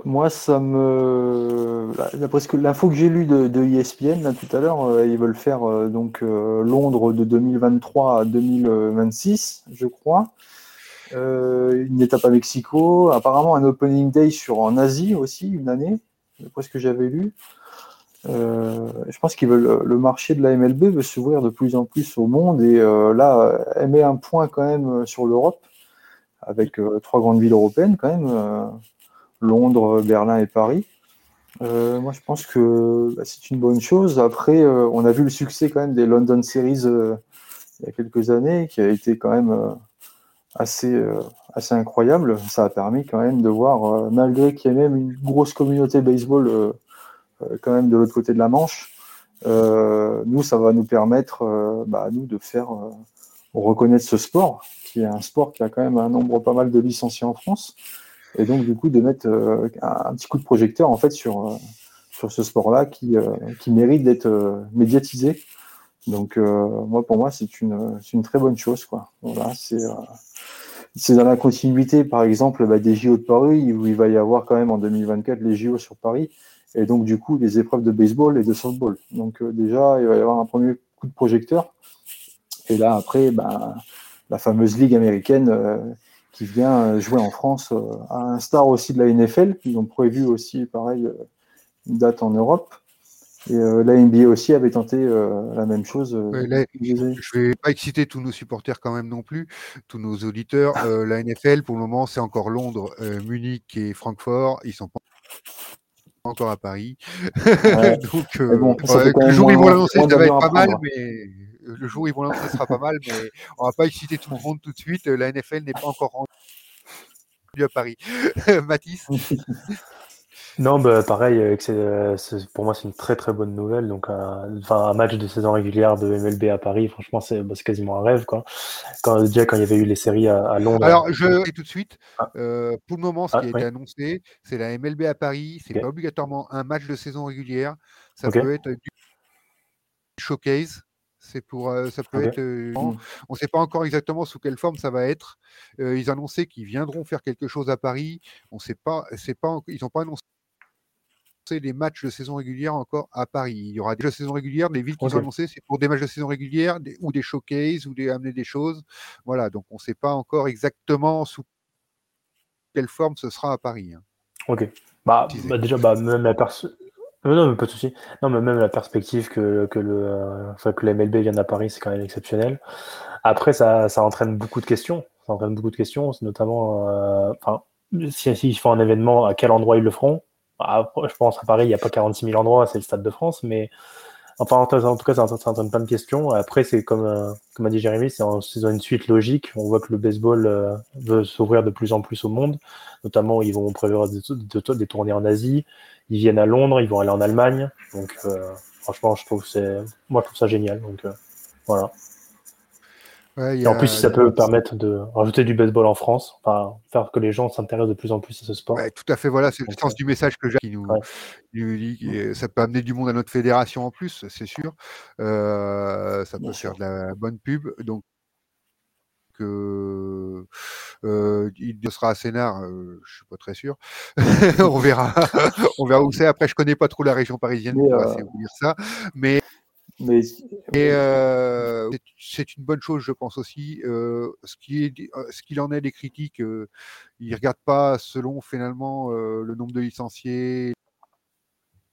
Moi, ça me. D'après l'info que j'ai lue de, ESPN là, tout à l'heure, euh, ils veulent faire euh, donc euh, Londres de 2023 à 2026, je crois. une étape à Mexico, apparemment un opening day sur en Asie aussi, une année, d'après ce que j'avais lu. je pense qu'ils veulent le marché de la MLB veut s'ouvrir de plus en plus au monde et là, elle met un point quand même sur l'Europe avec trois grandes villes européennes quand même Londres, Berlin et Paris. Euh, moi, je pense que bah, c'est une bonne chose. Après, euh, on a vu le succès quand même des London Series euh, il y a quelques années, qui a été quand même assez, assez incroyable. Ça a permis quand même de voir, malgré qu'il y ait même une grosse communauté baseball quand même de l'autre côté de la Manche, nous, ça va nous permettre, bah, nous, de faire reconnaître ce sport, qui est un sport qui a quand même un nombre pas mal de licenciés en France et donc du coup de mettre euh, un, petit coup de projecteur en fait sur euh, ce sport-là euh, qui mérite d'être médiatisé. Donc moi pour moi c'est une une très bonne chose quoi. Voilà c'est c'est dans la continuité, par exemple, bah, des JO de Paris, où il va y avoir quand même en 2024 les JO sur Paris, et donc du coup des épreuves de baseball et de softball. Donc déjà, il va y avoir un premier coup de projecteur, et là après, bah, la fameuse ligue américaine qui vient euh, jouer en France, euh, à un star aussi de la NFL. Ils ont prévu aussi, pareil, euh, une date en Europe. Et la NBA aussi avait tenté la même chose. je ne vais pas exciter tous nos supporters quand même non plus, tous nos auditeurs. la NFL, pour le moment, c'est encore Londres, Munich et Francfort. Ils sont pas encore à Paris. *laughs* Donc, le jour où ils vont l'annoncer, ça va être pas mal, mais le jour où ils vont lancer, ce sera pas mal, mais on va pas exciter tout le monde tout de suite. La NFL n'est pas encore rendue à Paris. *laughs* Mathis? *laughs* Non, bah, pareil, euh, euh, pour moi c'est une très très bonne nouvelle. Donc, enfin, un match de saison régulière de MLB à Paris, franchement, c'est bah, quasiment un rêve. Quoi. Quand, déjà quand il y avait eu les séries à, Londres. Alors, je dis tout de suite, ah. euh, pour le moment, ce ah, qui a été annoncé, c'est la MLB à Paris. C'est pas obligatoirement un match de saison régulière. Ça peut être du showcase c'est pour, ça peut être. Mmh. on ne sait pas encore exactement sous quelle forme ça va être. ils annonçaient qu'ils viendront faire quelque chose à Paris. On sait pas. C'est pas. Ils n'ont pas annoncé les matchs de saison régulière encore à Paris. Il y aura des saison régulière. Les villes qui ont annoncé, c'est pour des matchs de saison régulière ou des showcases ou des amener des choses. Voilà. Donc on ne sait pas encore exactement sous quelle forme ce sera à Paris. Hein. Ok. Bah, bah, déjà, bah, même la personne non, mais pas de souci. Non, mais même la perspective que, que le, euh, enfin, que MLB vienne à Paris, c'est quand même exceptionnel. Après, ça, ça entraîne beaucoup de questions. Ça entraîne beaucoup de questions, notamment, euh, enfin, si, si ils font un événement, à quel endroit ils le feront? Bah, je pense à Paris, il n'y a pas 46 000 endroits, c'est le Stade de France, mais Enfin, en, tout cas, ça, entraîne plein de questions. Après, c'est comme, euh, comme a dit Jérémy, c'est une suite logique. On voit que le baseball euh, veut s'ouvrir de plus en plus au monde. Notamment, ils vont prévoir des, tournées en Asie. Ils viennent à Londres, ils vont aller en Allemagne. Donc, euh, franchement, je trouve moi, je trouve ça génial. Donc, voilà et en plus, si ça peut permettre de rajouter du baseball en France, enfin, faire que les gens s'intéressent de plus en plus à ce sport. tout à fait, voilà, c'est le sens du message que j'ai qui nous, dit. ça peut amener du monde à notre fédération en plus, c'est sûr. Euh, ça peut faire de la bonne pub. Donc, euh, il sera à Sénart, euh, je suis pas très sûr. *laughs* on verra, *laughs* on verra où c'est. Après, je connais pas trop la région parisienne pour euh, vous dire ça, mais mais et euh, c'est une bonne chose, je pense aussi. Euh, ce qui est, euh, ce qu'il en est des critiques, euh, ils regardent pas selon finalement euh, le nombre de licenciés,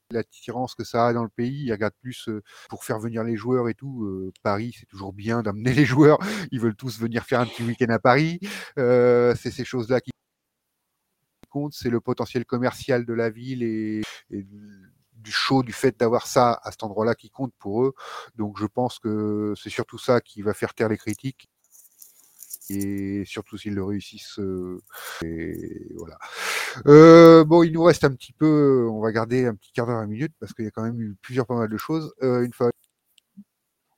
l'attirance que ça a dans le pays. Ils regardent plus pour faire venir les joueurs et tout. Paris, c'est toujours bien d'amener *laughs* les joueurs. Ils veulent tous venir faire un petit week-end à Paris. c'est ces choses-là qui comptent. C'est le potentiel commercial de la ville et, et du show, du fait d'avoir ça à cet endroit-là qui compte pour eux. Donc je pense que c'est surtout ça qui va faire taire les critiques. Et surtout s'ils le réussissent. Euh, voilà. Euh, bon, il nous reste un petit peu, on va garder un petit quart d'heure, à minute, parce qu'il y a quand même eu plusieurs pas mal de choses. Euh, une fois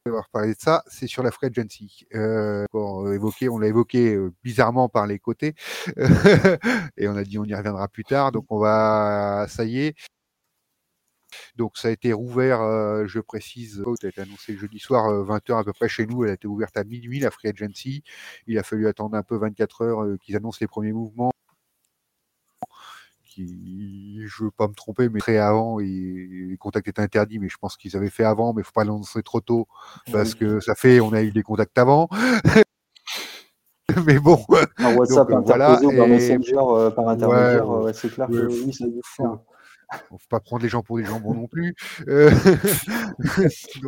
avoir parlé de ça, c'est sur la free agency. Euh, évoqué, on l'a évoqué bizarrement par les côtés, *laughs* et on a dit on y reviendra plus tard. Donc on va, ça y est, donc ça a été rouvert, euh, je précise, ça a été annoncé jeudi soir 20h euh, à peu près chez nous, elle a été ouverte à minuit la free agency. Il a fallu attendre un peu 24 heures euh, qu'ils annoncent les premiers mouvements qui, je veux pas me tromper, mais très avant, et les contacts étaient interdits, mais je pense qu'ils avaient fait avant, mais il faut pas l'annoncer trop tôt, parce que ça fait, on a eu des contacts avant. *laughs* mais bon. Par WhatsApp, donc, voilà, par Messenger, euh, par intermédiaire, ouais, ouais, c'est clair que oui, ça On faut pas prendre les gens pour des jambons non plus. Euh, *laughs*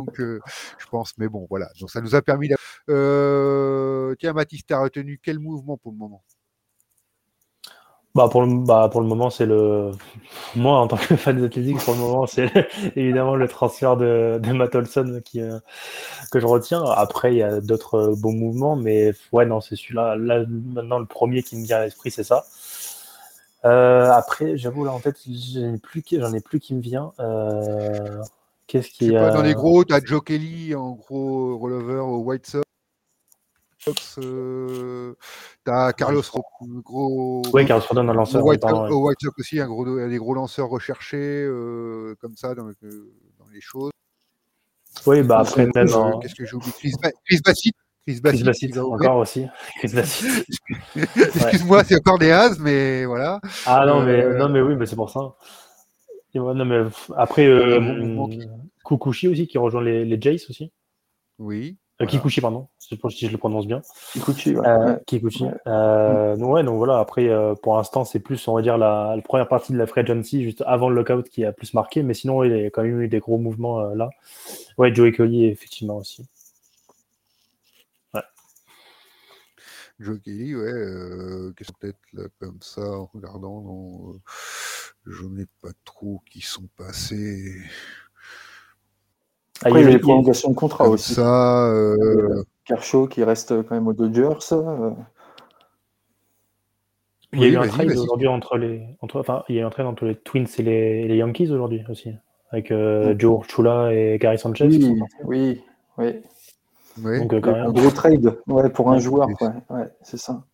donc, euh, je pense, mais bon, voilà. Donc ça nous a permis. Euh, tiens, Mathis, tu as retenu quel mouvement pour le moment? Bah pour, le, bah pour le moment, c'est le. Moi, en tant que fan des Athletics, pour le moment, c'est évidemment le transfert de, Matt Olson qui, euh, que je retiens. Après, il y a d'autres beaux mouvements, mais ouais, non, c'est celui-là. Là, maintenant, le premier qui me vient à l'esprit, c'est ça. Euh, après, j'avoue, là, en tête, j'en ai, plus, j'en ai plus qui me vient. Euh, qu'est-ce qui. Pas, dans les gros, tu as Joe Kelly en gros releveur au White Sox. Euh, t'as Carlos gros. Oui, Carlos Rodon, un lanceur. Au White, au White Sox aussi, un gros, des gros lanceurs recherchés euh, comme ça dans, euh, dans, les choses. Oui, bah après, même. Qu'est-ce que j'ai oublié? Chris, Chris Bassett. Chris Bassett, Chris encore aussi. Chris Bassett. *laughs* Excuse-moi, ouais. c'est encore des as, mais voilà. Ah non, mais, non, mais oui, mais c'est pour ça. non, mais après, euh, Kukushi aussi, qui rejoint les, les Jays aussi. Oui. Euh, Kikuchi, pardon, si je le prononce bien. Kikuchi, ouais. Euh, Kikuchi. Ouais. Euh, donc, ouais, donc voilà, après, euh, pour l'instant, c'est plus, on va dire, la, la, première partie de la free agency, juste avant le lockout, qui a plus marqué, mais sinon, il y a quand même eu des gros mouvements euh, là. Ouais, Joey Kelly, effectivement, aussi. Joe Kelly, ouais, euh, qu'est-ce que peut-être là, comme ça, en regardant, non, je n'ai pas trop qui sont passés. Ah, il y a les prolongations de contrat Comme aussi. Ça, euh... Kershaw qui reste quand même aux Dodgers. Euh... Il y a oui, eu un trade aujourd'hui entre les, entre, enfin, il y a eu un trade entre les Twins et les, les Yankees aujourd'hui aussi, avec euh, Joe Chula et Gary Sanchez. Oui, oui, oui. Oui. Donc, euh, quand même... Un gros trade, ouais, pour un joueur, ouais, ouais c'est ça.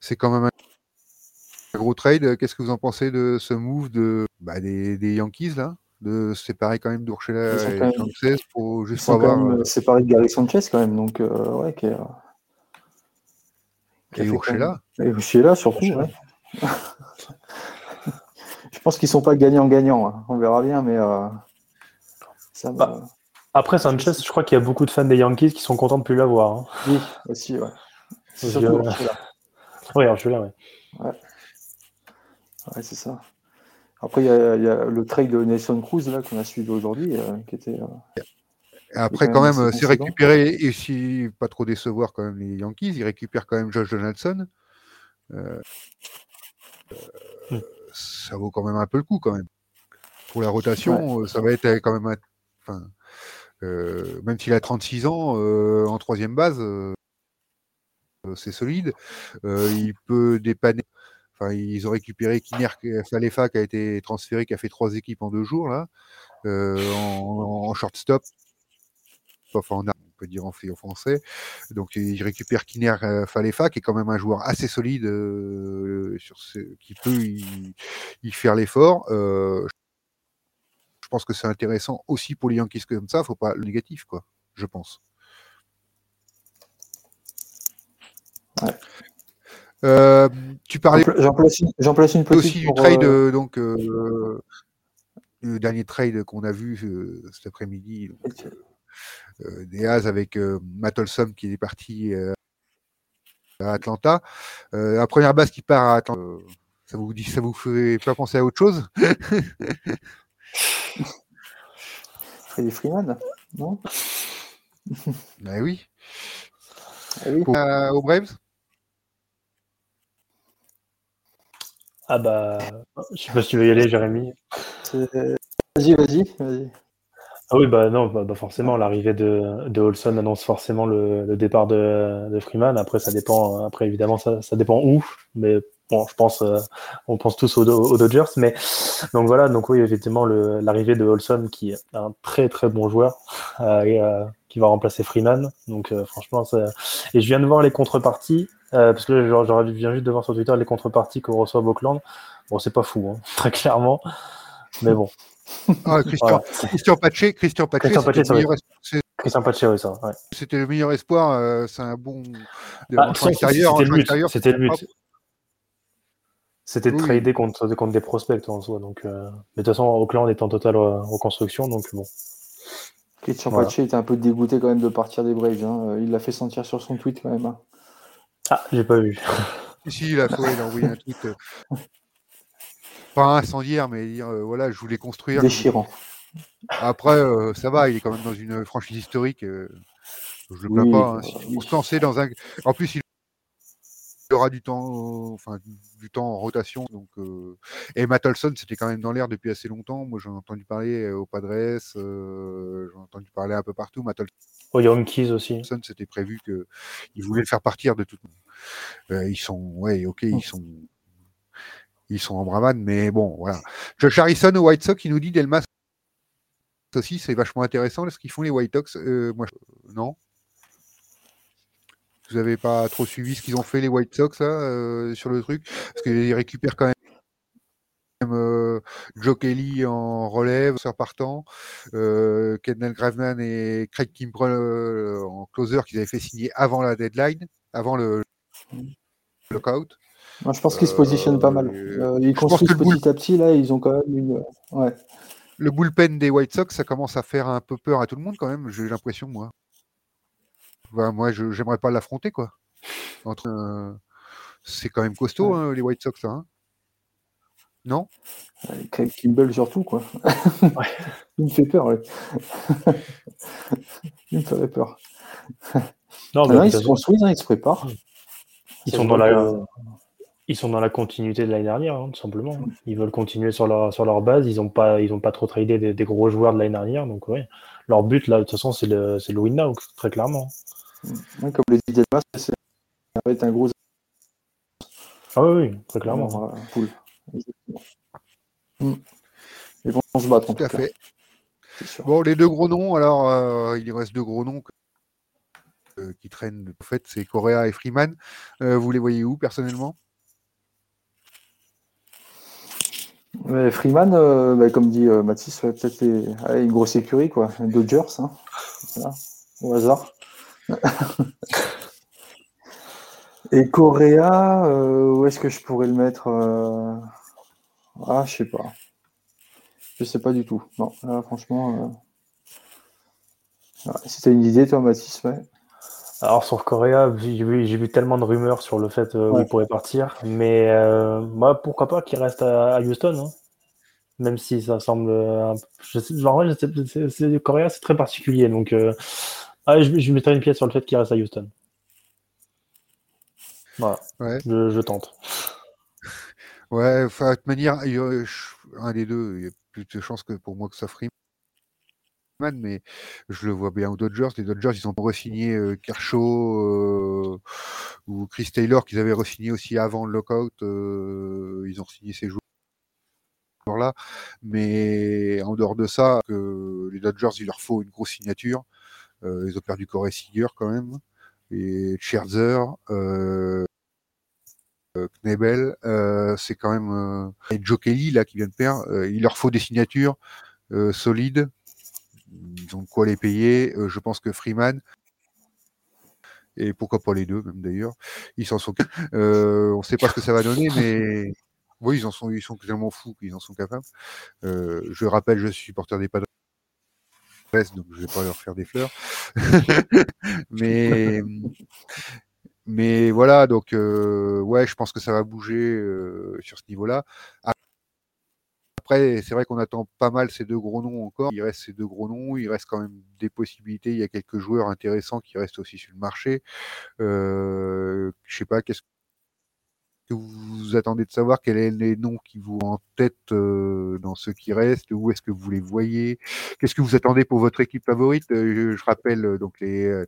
C'est quand même un gros trade. Qu'est-ce que vous en pensez de ce move de bah, des, des Yankees là? de séparer quand même d'Urshela et même, Sanchez pour juste pour avoir. Quand même séparé de Gary Sanchez quand même, donc euh, ouais, qui est. Qui et Urshela. Et Urshela surtout, ouais. *laughs* Je pense qu'ils sont pas gagnants-gagnants. Hein. On verra bien, mais euh, ça bah, Après Sanchez, je crois qu'il y a beaucoup de fans des Yankees qui sont contents de plus l'avoir. Hein. Oui, aussi, ouais. Surtout euh... Oui, Urshela, ouais. Ouais, ouais c'est ça. Après, il y, a, il y, a le trade de Nelson Cruz là qu'on a suivi aujourd'hui, euh, qui était. Euh, Après, quand même, c'est récupéré et si pas trop décevoir quand même les Yankees, ils récupèrent quand même Josh Donaldson. Euh, mm. Ça vaut quand même un peu le coup quand même. Pour la rotation, ouais. ça va être quand même. Un, enfin, même s'il a 36 ans en troisième base, c'est solide. il peut dépanner Enfin, ils ont récupéré Kiner Falefa qui a été transféré, qui a fait trois équipes en deux jours là, euh, en, shortstop. Enfin, en, on peut dire en, en français. Donc, ils récupèrent Kiner Falefa, qui est quand même un joueur assez solide, euh, sur ce, qui peut y, y faire l'effort. Euh, je pense que c'est intéressant aussi pour les Yankees comme ça. Faut pas le négatif, quoi. Je pense. Ouais. Euh, tu parlais. J'en place, une, place une petite. Aussi du trade, euh... donc euh, le dernier trade qu'on a vu cet après-midi, des As avec Matt Olson qui est parti à Atlanta. la première base qui part à Atlanta, ça vous dit, ça vous fait pas penser à autre chose? *laughs* *laughs* Freddy Freeman, non? Ben oui. Ah oui. Pour, aux Braves? Ah bah, je sais pas si tu veux y aller, Jérémy. Vas-y, vas-y, vas-y. Ah oui, bah non, bah, bah forcément, l'arrivée de, de Olson annonce forcément le, le départ de, de, Freeman. Après, ça dépend, après évidemment, ça, ça dépend où, mais bon, je pense, euh, on pense tous aux, aux, Dodgers, mais donc voilà, donc oui, effectivement, l'arrivée de Olson, qui est un très très bon joueur, euh, et, euh, qui va remplacer Freeman. Donc franchement, et je viens de voir les contreparties. Parce que là, genre, je viens juste de voir sur Twitter les contreparties qu'on reçoit à Auckland. Bon, c'est pas fou, hein, *laughs* très clairement. Mais bon. Ah, *laughs* Christian, voilà. Christian Paché, Christian Paché, Christian Paché, oui, ça. Ouais. C'était le meilleur espoir. C'est un bon. Ah, C'était le but. C'était de Oui. trader contre, contre des prospects en soi. Donc, euh, Mais de toute façon, Auckland est en totale euh, reconstruction, donc bon. Christian Voilà. Pache était un peu dégoûté quand même de partir des Braves. hein. Euh, Il l'a fait sentir sur son tweet quand même. hein. Ah, j'ai pas vu. *laughs* Si, il a, ouais, il a envoyé un tweet. euh, pas incendiaire, mais dire euh, voilà, je voulais construire. Déchirant. Après, euh, ça va, il est quand même dans une franchise historique. euh, je le plains Oui, pas. hein. Si veux se lancer dans un. En plus, il aura du temps, euh, enfin du temps en rotation. Donc, euh, et Matt Olson, c'était quand même dans l'air depuis assez longtemps. Moi, j'en ai entendu parler euh, au Padres, j'en ai entendu parler un peu partout. Matt Oh, Yankees aussi. C'était prévu que il voulait le faire partir de toute. Euh, ils sont, ouais, ok, ils sont. Ils sont en bravade, mais bon, voilà. Josh Harrison au White Sox, il nous dit Delmas aussi, c'est vachement intéressant ce qu'ils font les White Sox. Euh, moi, je- non? Vous avez pas trop suivi ce qu'ils ont fait les White Sox là euh, sur le truc, parce qu'ils récupèrent quand même euh, Joe Kelly en relève, sur partant, euh, Kendall Graveman et Craig Kimbrell euh, en closer qu'ils avaient fait signer avant la deadline, avant le lockout. Moi, je pense qu'ils se positionnent pas mal. Ils construisent boule- petit à petit. Là, ils ont quand même une. Ouais. Le bullpen des White Sox, ça commence à faire un peu peur à tout le monde quand même, j'ai l'impression, moi. Moi, je j'aimerais pas l'affronter, quoi. Entre, euh, c'est quand même costaud, hein, les White Sox, là. hein. Non? Craig Kimball surtout, quoi. *laughs* il me fait peur, lui. il me ferait peur. Non, Ah mais non, ils se construisent, hein, ils se préparent. ils sont dans la, que- ils sont dans la continuité de l'année dernière, hein, tout simplement. Ils veulent continuer sur leur, sur leur base. Ils n'ont pas, ils ont pas trop tradé des, des gros joueurs de l'année dernière. Donc, ouais. Leur but, là, de toute façon, c'est le, c'est le win now, très clairement. Ouais, comme le dit Delmas, c'est- ça va être un gros Ah oui, oui, très clairement. Euh, poule. Mm. Ils vont se battre en Tout à cas, fait. Bon, les deux gros noms, alors, euh, il reste deux gros noms que- euh, qui traînent, en fait, c'est Correa et Freeman. Euh, vous les voyez où, personnellement? Mais Freeman, euh, bah, comme dit euh, Mathis, ouais, peut-être les- une grosse écurie, quoi. Dodgers, hein. Voilà, au hasard. Et Correa, euh, où est-ce que je pourrais le mettre euh, Ah, je sais pas. Je sais pas du tout. Non, là, franchement. Euh... ouais, t'as une idée, toi, Mathis, ouais. Alors sur Correa, j'ai vu, tellement de rumeurs sur le fait euh, où Ouais. il pourrait partir, mais euh, moi pourquoi pas qu'il reste à, à Houston, hein. même si ça semble, un je sais, genre ouais, je sais- c'est- c'est- Correa c'est très particulier, donc euh, ah, je, je mettrais une pièce sur le fait qu'il reste à Houston. Voilà, Ouais. je, je tente. *laughs* Ouais, de toute manière, je- un des deux, il y a plus de chances que pour moi que ça Freeman, mais je le vois bien aux Dodgers. Les Dodgers, ils ont re-signé euh, Kershaw euh, ou Chris Taylor, qu'ils avaient re-signé aussi avant le lockout. euh, ils ont signé ces joueurs-là. Mais en dehors de ça, que les Dodgers, il leur faut une grosse signature. Euh, ils ont perdu Corey Seager quand même. Et Scherzer, euh, euh, Knebel, euh, c'est quand même euh, et Joe Kelly là qui vient de perdre. euh, il leur faut des signatures euh, solides. Ils ont quoi les payer. Euh, je pense que Freeman et pourquoi pas les deux même d'ailleurs, ils s'en sont. Euh, on ne sait pas ce que ça va donner, mais oui, ils en sont, ils sont tellement fous qu'ils en sont capables. Euh, je rappelle, je suis supporter des Padres, donc je vais pas leur faire des fleurs. *laughs* mais mais voilà, donc euh, ouais, je pense que ça va bouger euh, sur ce niveau-là. Après, c'est vrai qu'on attend pas mal ces deux gros noms encore. Il reste ces deux gros noms, il reste quand même des possibilités. Il y a quelques joueurs intéressants qui restent aussi sur le marché. Euh, je sais pas, qu'est-ce que vous attendez de savoir quels sont les noms qui vous en tête euh, dans ceux qui restent Où est-ce que vous les voyez Qu'est-ce que vous attendez pour votre équipe favorite Euh, je, je rappelle euh, donc les,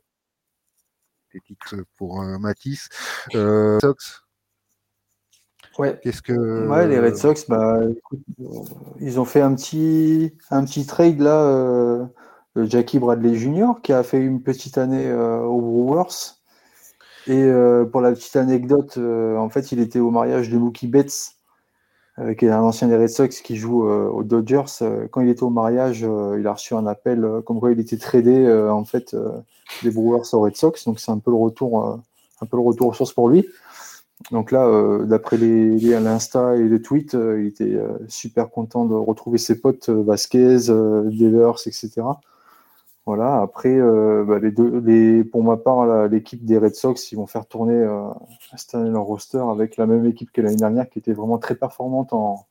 titres pour Matisse. Sox, Ouais. qu'est-ce que Ouais, les Red Sox, bah, écoute, ils ont fait un petit, un petit trade là, euh, Jackie Bradley Jr. qui a fait une petite année euh, aux Brewers. Et euh, pour la petite anecdote, euh, en fait, il était au mariage de Mookie Betts, qui est un ancien des Red Sox qui joue euh, aux Dodgers. Quand il était au mariage, il a reçu un appel comme quoi il était tradé en fait des Brewers aux Red Sox. Donc c'est un peu le retour, un peu le retour aux sources pour lui. Donc là, d'après les, les l'Insta et les tweets, il était super content de retrouver ses potes Vasquez, Devers, etc. Voilà. Après, bah, deux, les, pour ma part, l'équipe des Red Sox, ils vont faire tourner cette année leur roster avec la même équipe que l'année dernière, qui était vraiment très performante en,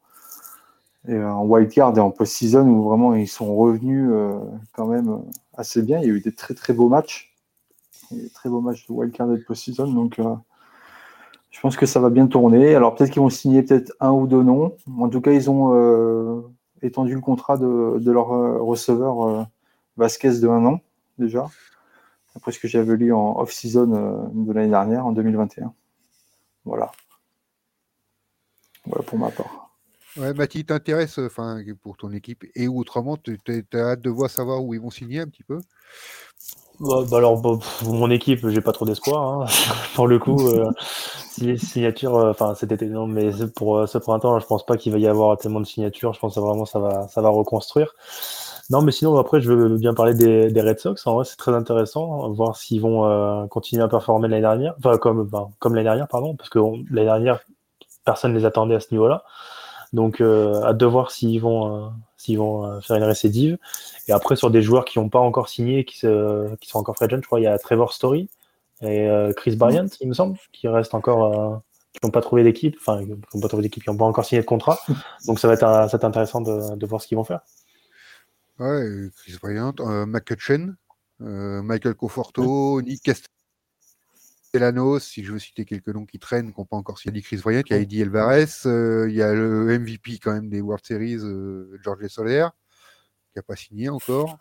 en wildcard et en post-season où vraiment ils sont revenus euh, quand même assez bien. Il y a eu des très très beaux matchs, très beaux matchs de wildcard et de post-season. Donc euh, je pense que ça va bien tourner. Alors peut-être qu'ils vont signer peut-être un ou deux noms. En tout cas, ils ont euh, étendu le contrat de, de leur receveur Vasquez de un an déjà. Après ce que j'avais lu en off-season de l'année dernière, en 2021. Voilà. Voilà pour ma part. Ouais, Mathis, t'intéresse enfin, pour ton équipe et autrement, tu as hâte de voir savoir où ils vont signer un petit peu? Bah, bah alors, pour mon équipe, j'ai pas trop d'espoir. Hein. *laughs* pour le coup, euh, *laughs* signature, euh, enfin cet été, non, mais pour euh, ce printemps, je pense pas qu'il va y avoir tellement de signatures. Je pense que vraiment ça va, ça va reconstruire. Non, mais sinon, après, je veux bien parler des, des Red Sox. En vrai, c'est très intéressant, voir s'ils vont euh, continuer à performer l'année dernière, enfin, comme, comme l'année dernière, pardon, parce que l'année dernière, personne ne les attendait à ce niveau-là. Donc, euh, hâte de voir s'ils vont, euh, s'ils vont euh, faire une récidive. Et après, sur des joueurs qui n'ont pas encore signé, qui, se, qui sont encore free agent, je crois, il y a Trevor Story et Chris Bryant, il me semble, qui restent encore, qui n'ont pas trouvé d'équipe, enfin, qui n'ont pas trouvé d'équipe, qui n'ont pas encore signé de contrat. *laughs* Donc, ça va être, ça intéressant de, de, voir ce qu'ils vont faire. Ouais, Chris Bryant, McCutcheon, Michael Conforto, *laughs* Nick Castellano. Elanos, si je veux citer quelques noms qui traînent, qui n'ont pas encore signé Chris Bryant, il y a Eddie Alvarez, euh, il y a le MVP quand même des World Series, euh, George Soler, qui n'a pas signé encore.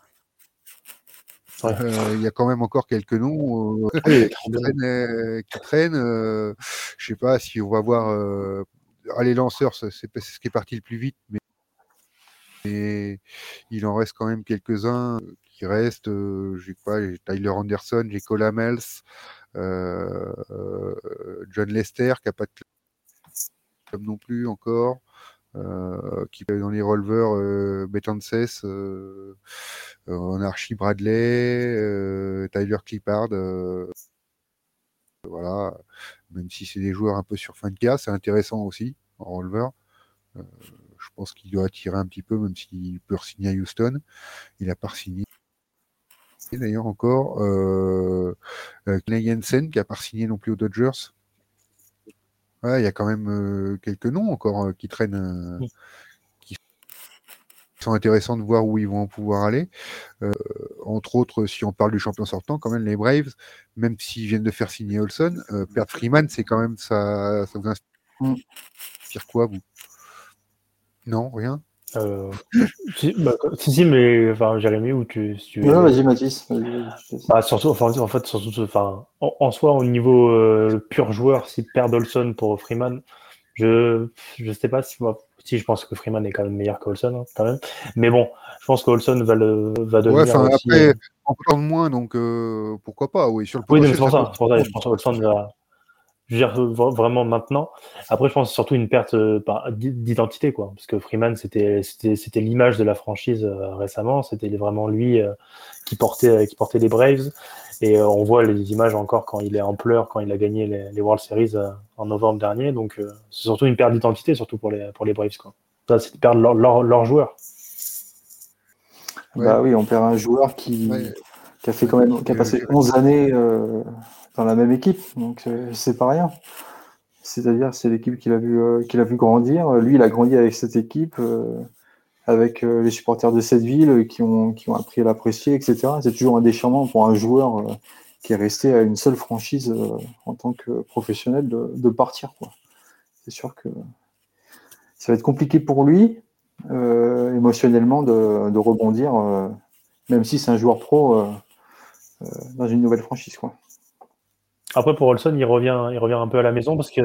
Euh, il y a quand même encore quelques noms *laughs* qui traînent. je ne sais pas si on va voir. Ah, les lanceurs, c'est ce qui est parti le plus vite, mais, mais il en reste quand même quelques-uns qui restent. j'ai pas, Tyler Anderson, j'ai Colamels. Euh, euh, John Lester, qui n'a pas de club non plus encore. Euh, qui est dans les releveurs euh, Betances, euh, en Archie Bradley, Tyler Clippard. voilà, même si c'est des joueurs un peu sur fin de cas, c'est intéressant aussi en releveur. Je pense qu'il doit attirer un petit peu, même s'il peut signer à Houston. Il n'a pas signé d'ailleurs encore. Euh, euh Jensen qui a pas signé non plus aux Dodgers. il y a quand même euh, quelques noms encore euh, qui traînent, qui sont intéressants de voir où ils vont pouvoir aller. entre autres, si on parle du champion sortant, quand même les Braves, même s'ils viennent de faire signer Olson, perdre Freeman, c'est quand même ça, ça vous inspire quoi vous? Non, rien euh, si, bah, si, mais enfin, Jérémy, ou tu, tu Non, vas-y, Mathis. Bah, surtout, enfin, en fait, surtout, enfin, en, soi, au niveau euh, pur joueur, si perd Olson pour Freeman, je je sais pas si moi, si je pense que Freeman est quand même meilleur qu'Olson, hein, quand même. Mais bon, je pense qu'Olson va le va devenir. Ouais, aussi, après, euh... encore moins, donc euh, pourquoi pas, oui. Sur le oui, c'est pour ça. Pour ça je pense qu'Olson va je veux dire vraiment maintenant. Après, je pense surtout une perte euh, d'identité, quoi. Parce que Freeman, c'était c'était l'image de la franchise euh, récemment. C'était vraiment lui euh, qui portait qui portait les Braves. Et on voit les images encore quand il est en pleurs, quand il a gagné les, World Series en novembre dernier. Donc, c'est surtout une perte d'identité, surtout pour les pour les Braves, quoi. Ça, c'est de perdre leur, leur, leur joueur. Bah oui, on perd un joueur qui, qui a fait quand même, qui a passé 11 années dans la même équipe, donc euh, c'est pas rien. C'est-à-dire, c'est l'équipe qu'il a vu, euh, qu'il a vu grandir. Lui, il a grandi avec cette équipe, euh, avec les supporters de cette ville qui ont, qui ont appris à l'apprécier, etc. C'est toujours un déchirement pour un joueur qui est resté à une seule franchise en tant que professionnel de, partir. C'est sûr que ça va être compliqué pour lui, émotionnellement, de, de rebondir, même si c'est un joueur pro dans une nouvelle franchise. Quoi. Après, pour Olson, il revient, il revient un peu à la maison parce qu'il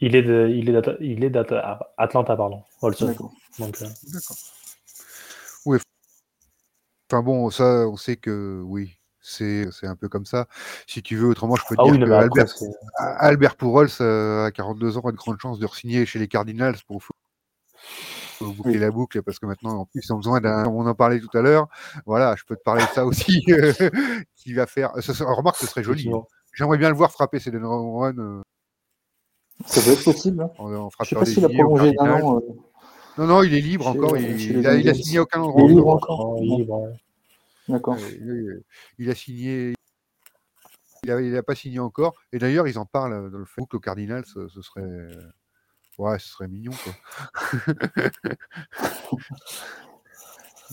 est de, il est il est d'Atlanta, pardon. Olson. D'accord. Donc, euh... D'accord. Oui. Enfin bon, ça, on sait que oui, c'est un peu comme ça. Si tu veux, autrement, je peux ah dire oui, que Albert, Albert Pujols, euh, à 42 ans, a de grandes chances de re-signer chez les Cardinals pour boucler la boucle parce que maintenant, en plus, ils ont besoin d'un. On en parlait tout à l'heure. Voilà, je peux te parler de ça aussi. *laughs* qui va faire. remarque, ce serait joli. J'aimerais bien le voir frapper ces deux runs. Ça peut être possible. Hein. En, en Je sais pas s'il a prolongé d'un an. euh, Non, non, il est libre encore. Il, il a, il a Bengals. signé aucun Il est endroit. libre encore. Oh, libre, ouais. D'accord. Euh, il, a signé. Il a, il a pas signé encore. Et d'ailleurs, ils en parlent dans le Facebook. Le Cardinal, ce, ce serait. Ouais, ce serait mignon, quoi. *laughs*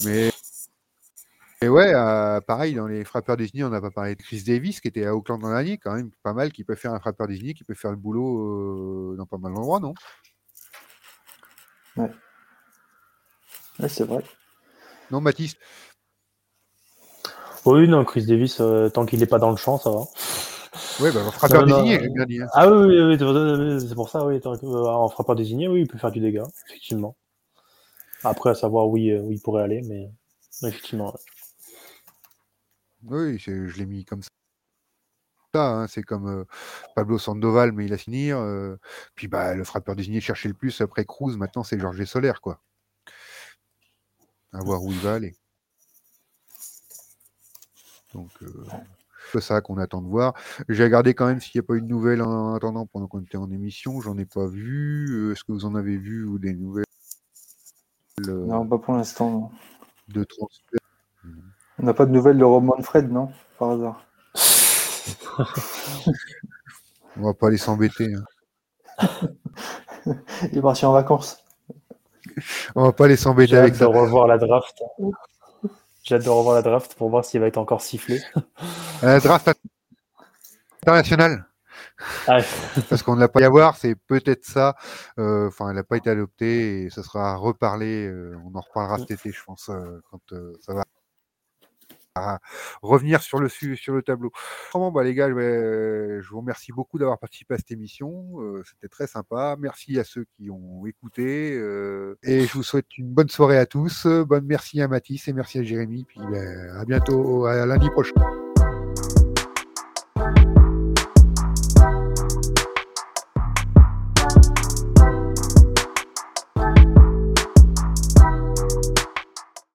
Mais. Et ouais, euh, pareil, dans les frappeurs désignés, on n'a pas parlé de Chris Davis, qui était à Auckland dans l'année, quand même pas mal, qui peut faire un frappeur désigné, qui peut faire le boulot euh, dans pas mal d'endroits, non? Ouais, c'est vrai. Non, Mathis? Oui, non, Chris Davis, euh, tant qu'il n'est pas dans le champ, ça va. Ouais, bah, frappeur Non, désigné, j'ai bien dit. hein. Ah oui, oui, oui, c'est pour ça- oui. En frappeur désigné, oui, il peut faire du dégât, effectivement. Après, à savoir où il, où il pourrait aller, mais effectivement. ouais. Oui, je l'ai mis comme ça. Ça, hein, c'est comme euh, Pablo Sandoval, mais il a signé. euh, puis bah, le frappeur désigné chercher le plus après Cruz, maintenant c'est Georges Solaire, quoi. À voir où il va aller. Donc, euh, c'est ça qu'on attend de voir. J'ai regardé quand même s'il n'y a pas eu de nouvelles en attendant pendant qu'on était en émission. J'en ai pas vu. Est-ce que vous en avez vu ou des nouvelles Non, pas pour l'instant. de transfert On n'a pas de nouvelles de Rob Manfred, non Par hasard? *laughs* On va pas aller s'embêter. hein. *laughs* Il est parti en vacances. On va pas aller s'embêter J'ai avec hâte ça. de revoir la draft. J'ai hâte de revoir la draft pour voir s'il va être encore sifflé. Un draft international. Ah, Parce qu'on ne l'a pas y avoir, c'est peut-être ça. Euh, Enfin, elle n'a pas été adoptée et ce sera reparlé. euh, on en reparlera cet été, je pense, euh, quand euh, ça va à revenir sur le su- sur le tableau. Vraiment, bah, les gars, je vous remercie beaucoup d'avoir participé à cette émission. C'était très sympa. Merci à ceux qui ont écouté et je vous souhaite une bonne soirée à tous. Bonne merci à Mathis et merci à Jérémy. Puis ben, à bientôt, à lundi prochain.